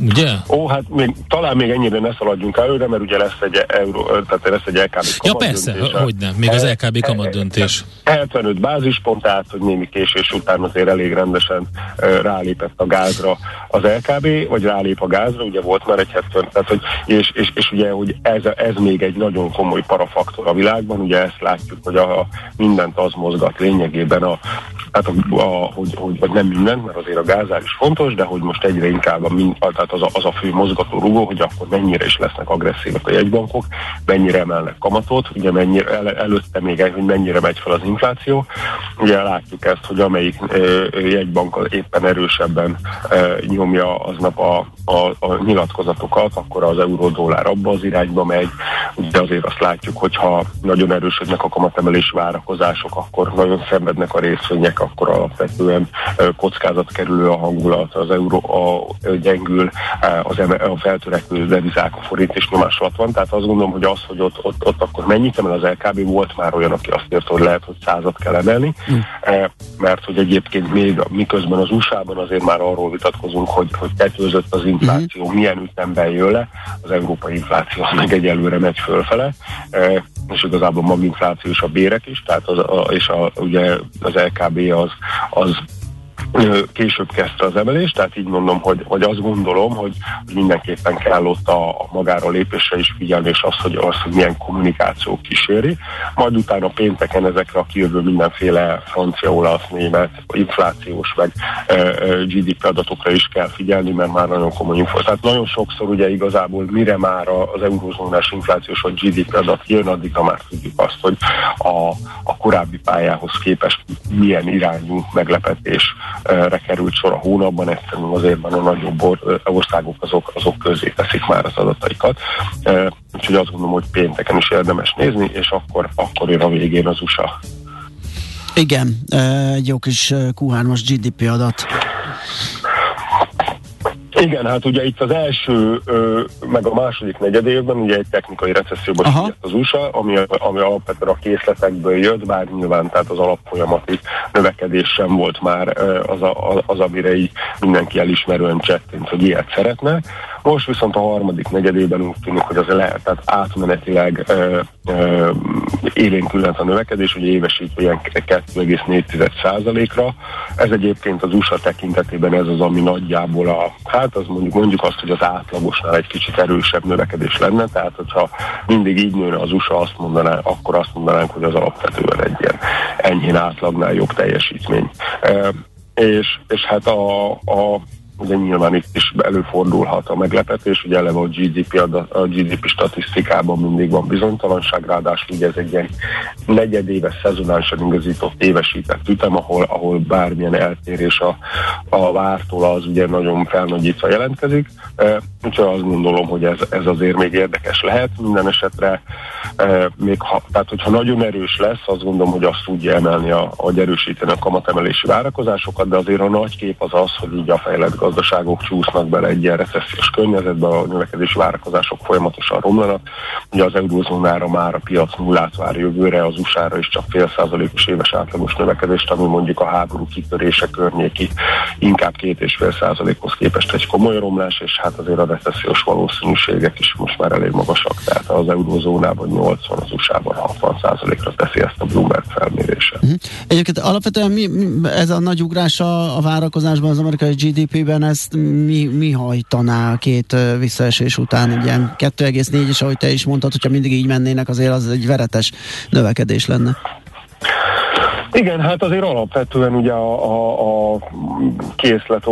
Ugye? Ó, hát még, talán még ennyire ne szaladjunk előre, mert ugye lesz egy, euró, tehát lesz egy LKB Ja persze, hogy nem, még az LKB kamat döntés. 75 bázispont, tehát hogy némi késés után azért elég rendesen rálépett a gázra az LKB, vagy rálép a gázra, ugye volt már egy 70, tehát hogy, és, és, és ugye, hogy ez, ez még egy nagyon komoly parafaktor a világban, ugye ezt látjuk, hogy a, a mindent az mozgat lényegében a, hát a, a, hogy, hogy, vagy nem mindent, mert azért a gázár is fontos, de hogy most egyre inkább a, tehát az a, az a fő mozgató rugó, hogy akkor mennyire is lesznek agresszívak a jegybankok, mennyire emelnek kamatot, ugye mennyire, el, előtte még egy, hogy mennyire megy fel az infláció. Ugye látjuk ezt, hogy amelyik e, jegybank éppen erősebben e, nyomja aznap a, a, a nyilatkozatokat, akkor az euró-dollár abba az irányba megy. Ugye azért azt látjuk, hogyha nagyon erősödnek a kamatemelési várakozások, akkor nagyon szenvednek a részvények, akkor alapvetően kockázat kerülő a hangulat, az euró a, gyengül, az a feltörekvő devizák, a forint is nyomás alatt van, tehát azt gondolom, hogy az, hogy ott, ott, ott akkor mennyit emel az LKB, volt már olyan, aki azt írta, hogy lehet, hogy százat kell emelni, mm. mert hogy egyébként még miközben az USA-ban azért már arról vitatkozunk, hogy, hogy tetőzött az infláció, mm. milyen ütemben jön le, az európai infláció meg egyelőre megy fölfele, és igazából maginfláció és a bérek is, tehát az, a, és a, ugye az LKB az, az később kezdte az emelést, tehát így mondom, hogy, hogy azt gondolom, hogy mindenképpen kell ott a, a magára lépésre is figyelni, és az, hogy, az, hogy milyen kommunikáció kíséri. Majd utána pénteken ezekre a kijövő mindenféle francia, olasz, német, inflációs, meg GDP adatokra is kell figyelni, mert már nagyon komoly info. Tehát nagyon sokszor ugye igazából mire már az eurozónás inflációs vagy GDP adat jön, addigra már tudjuk azt, hogy a, a korábbi pályához képest milyen irányú meglepetés re került sor a hónapban, egyszerűen azért van a nagyobb országok azok, azok közé teszik már az adataikat. Úgyhogy azt gondolom, hogy pénteken is érdemes nézni, és akkor, akkor jön a végén az USA. Igen, egy jó kis Q3-as GDP adat. Igen, hát ugye itt az első, ö, meg a második negyed évben ugye egy technikai recesszióban süllyedt az USA, ami, ami alapvetően a készletekből jött, bár nyilván tehát az alapfolyamati növekedés sem volt már az, a, az amire így mindenki elismerően csettint, hogy ilyet szeretne. Most viszont a harmadik negyedében úgy tűnik, hogy az lehet, tehát átmenetileg ö, ö, élénkülhet a növekedés, ugye évesítve ilyen 2,4%-ra. Ez egyébként az USA tekintetében ez az, ami nagyjából a, hát az mondjuk, mondjuk azt, hogy az átlagosnál egy kicsit erősebb növekedés lenne, tehát hogyha mindig így nőne az USA, azt mondaná, akkor azt mondanánk, hogy az alapvetően egy ilyen enyhén átlagnál jobb teljesítmény. E, és, és hát a, a ugye nyilván itt is előfordulhat a meglepetés, ugye eleve a GDP, a GDP statisztikában mindig van bizonytalanság, ráadásul ugye ez egy ilyen negyedéves szezonálisan igazított évesített ütem, ahol, ahol bármilyen eltérés a, a vártól az ugye nagyon felnagyítva jelentkezik, e, úgyhogy azt gondolom, hogy ez, ez azért még érdekes lehet, minden esetre e, még ha, tehát hogyha nagyon erős lesz, azt gondolom, hogy azt tudja emelni, a, hogy erősíteni a kamatemelési várakozásokat, de azért a nagy kép az az, hogy így a fejlett gazdaságok csúsznak bele egy ilyen recessziós környezetbe, a növekedési várakozások folyamatosan romlanak. Ugye az eurózónára már a piac nullát vár jövőre, az USA-ra is csak fél százalékos éves átlagos növekedést, ami mondjuk a háború kitörése környéki inkább két és fél százalékhoz képest egy komoly romlás, és hát azért a recessziós valószínűségek is most már elég magasak. Tehát az eurózónában 80, az USA-ban 60 százalékra teszi ezt a Bloomberg felmérése. Uh-huh. Egyébként alapvetően mi, ez a nagy ugrás a, a várakozásban az amerikai GDP-ben esetben ezt mi, mi hajtaná két visszaesés után? Ilyen 2,4 és ahogy te is mondtad, hogyha mindig így mennének, azért az egy veretes növekedés lenne. Igen, hát azért alapvetően ugye a, a, a készlet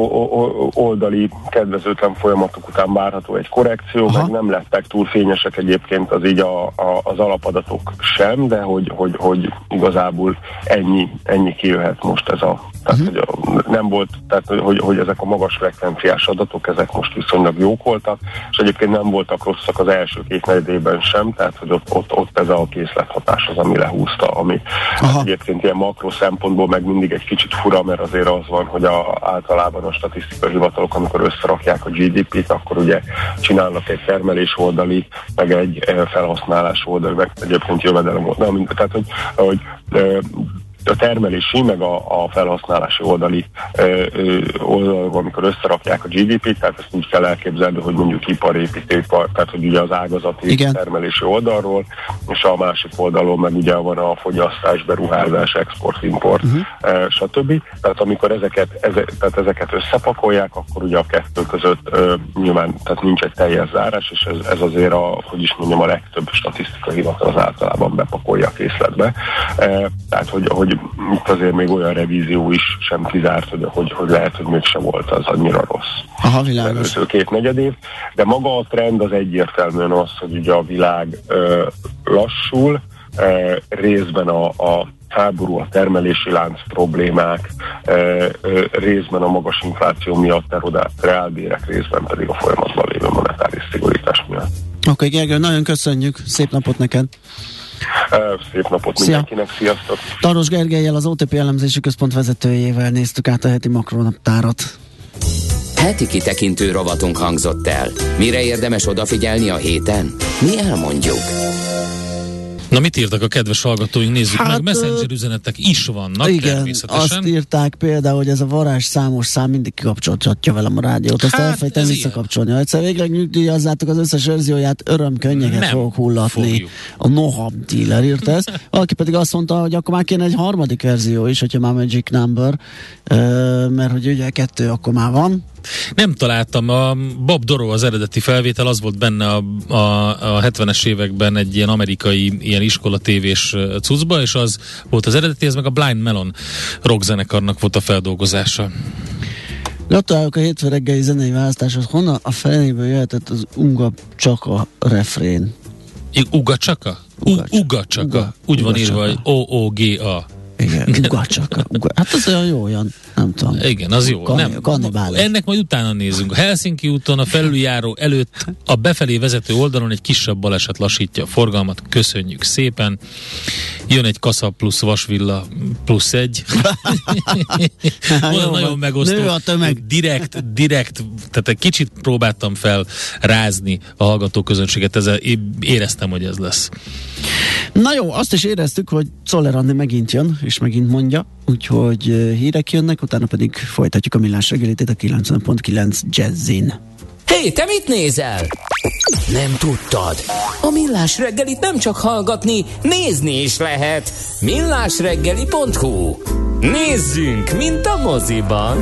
oldali kedvezőtlen folyamatok után várható egy korrekció, Aha. meg nem lettek túl fényesek egyébként az így a, a, az alapadatok sem, de hogy, hogy, hogy igazából ennyi, ennyi kijöhet most ez a Tehát, uh-huh. hogy nem volt, tehát, hogy, hogy ezek a magas frekvenciás adatok, ezek most viszonylag jók voltak, és egyébként nem voltak rosszak az első két negyedében sem, tehát, hogy ott, ott, ott ez a készlethatás az, ami lehúzta, ami hát egyébként ilyen makro szempontból meg mindig egy kicsit fura, mert azért az van, hogy a, általában a statisztikai hivatalok, amikor összerakják a GDP-t, akkor ugye csinálnak egy termelés oldali, meg egy eh, felhasználás oldali, meg egyébként jövedelem oldali. Tehát, hogy, hogy eh, a termelési, meg a, a felhasználási oldali oldalon, amikor összerakják a GDP-t, tehát ezt úgy kell elképzelni, hogy mondjuk iparépítőipar, tehát hogy ugye az ágazati Igen. termelési oldalról, és a másik oldalon meg ugye van a fogyasztás, beruházás, export, import, uh-huh. stb. Tehát amikor ezeket, eze, tehát ezeket összepakolják, akkor ugye a kettő között uh, nyilván tehát nincs egy teljes zárás, és ez, ez azért a, hogy is mondjam, a legtöbb statisztikai hivatal az általában bepakolja a készletbe. Uh, tehát, hogy, hogy hogy itt azért még olyan revízió is sem kizárt, hogy, hogy, hogy lehet, hogy mégse volt az annyira rossz. Aha, világos. Először két negyed év, de maga a trend az egyértelműen az, hogy ugye a világ ö, lassul, ö, részben a, a háború, a termelési lánc problémák, részben a magas infláció miatt erodát reálbérek, részben pedig a folyamatban lévő monetáris szigorítás miatt. Oké, okay, Gergő, nagyon köszönjük, szép napot neked! Szép napot Szia. mindenkinek, sziasztok! Taros Gergelyel, az OTP elemzési központ vezetőjével néztük át a heti makronaptárat. Heti kitekintő rovatunk hangzott el. Mire érdemes odafigyelni a héten? Mi elmondjuk. Na mit írtak a kedves hallgatóink? Nézzük hát, meg, messenger üzenetek is vannak igen, természetesen. azt írták például, hogy ez a varázs számos szám mindig kikapcsolhatja velem a rádiót, azt hát, elfejtem visszakapcsolni. Ha egyszer végleg nyugdíjazzátok az összes verzióját, öröm könnyeket fogok hullatni. Fogjuk. A Nohab dealer írta ezt. Valaki pedig azt mondta, hogy akkor már kéne egy harmadik verzió is, hogyha már Magic Number, mert hogy ugye kettő akkor már van, nem találtam. A Bob Doro az eredeti felvétel, az volt benne a, a, a 70-es években egy ilyen amerikai ilyen iskola tévés cuccba, és az volt az eredeti, ez meg a Blind Melon rockzenekarnak volt a feldolgozása. Gratulálok a hétfő reggeli zenei választáshoz. Honnan a feléből jöhetett az Unga Csaka refrén? Uga Csaka? Uga Csaka. Úgy van írva, hogy O-O-G-A. Igen. Uga. Hát az olyan jó, olyan, nem tudom. Igen, az jó. Kan- nem, kannibális. Ennek majd utána nézzünk. A Helsinki úton a felüljáró előtt a befelé vezető oldalon egy kisebb baleset lassítja a forgalmat. Köszönjük szépen. Jön egy kasza plusz vasvilla plusz egy. Jó, nagyon megosztó. Nő a tömeg. Direkt, direkt, tehát egy kicsit próbáltam fel rázni a hallgatóközönséget, ezzel éreztem, hogy ez lesz. Na jó, azt is éreztük, hogy Czoller megint jön, és megint mondja, úgyhogy hírek jönnek, utána pedig folytatjuk a millás reggelét a 90.9 Jazzin. Hé, hey, te mit nézel? Nem tudtad? A Millás reggelit nem csak hallgatni, nézni is lehet. millásreggeli.hu Nézzünk, mint a moziban!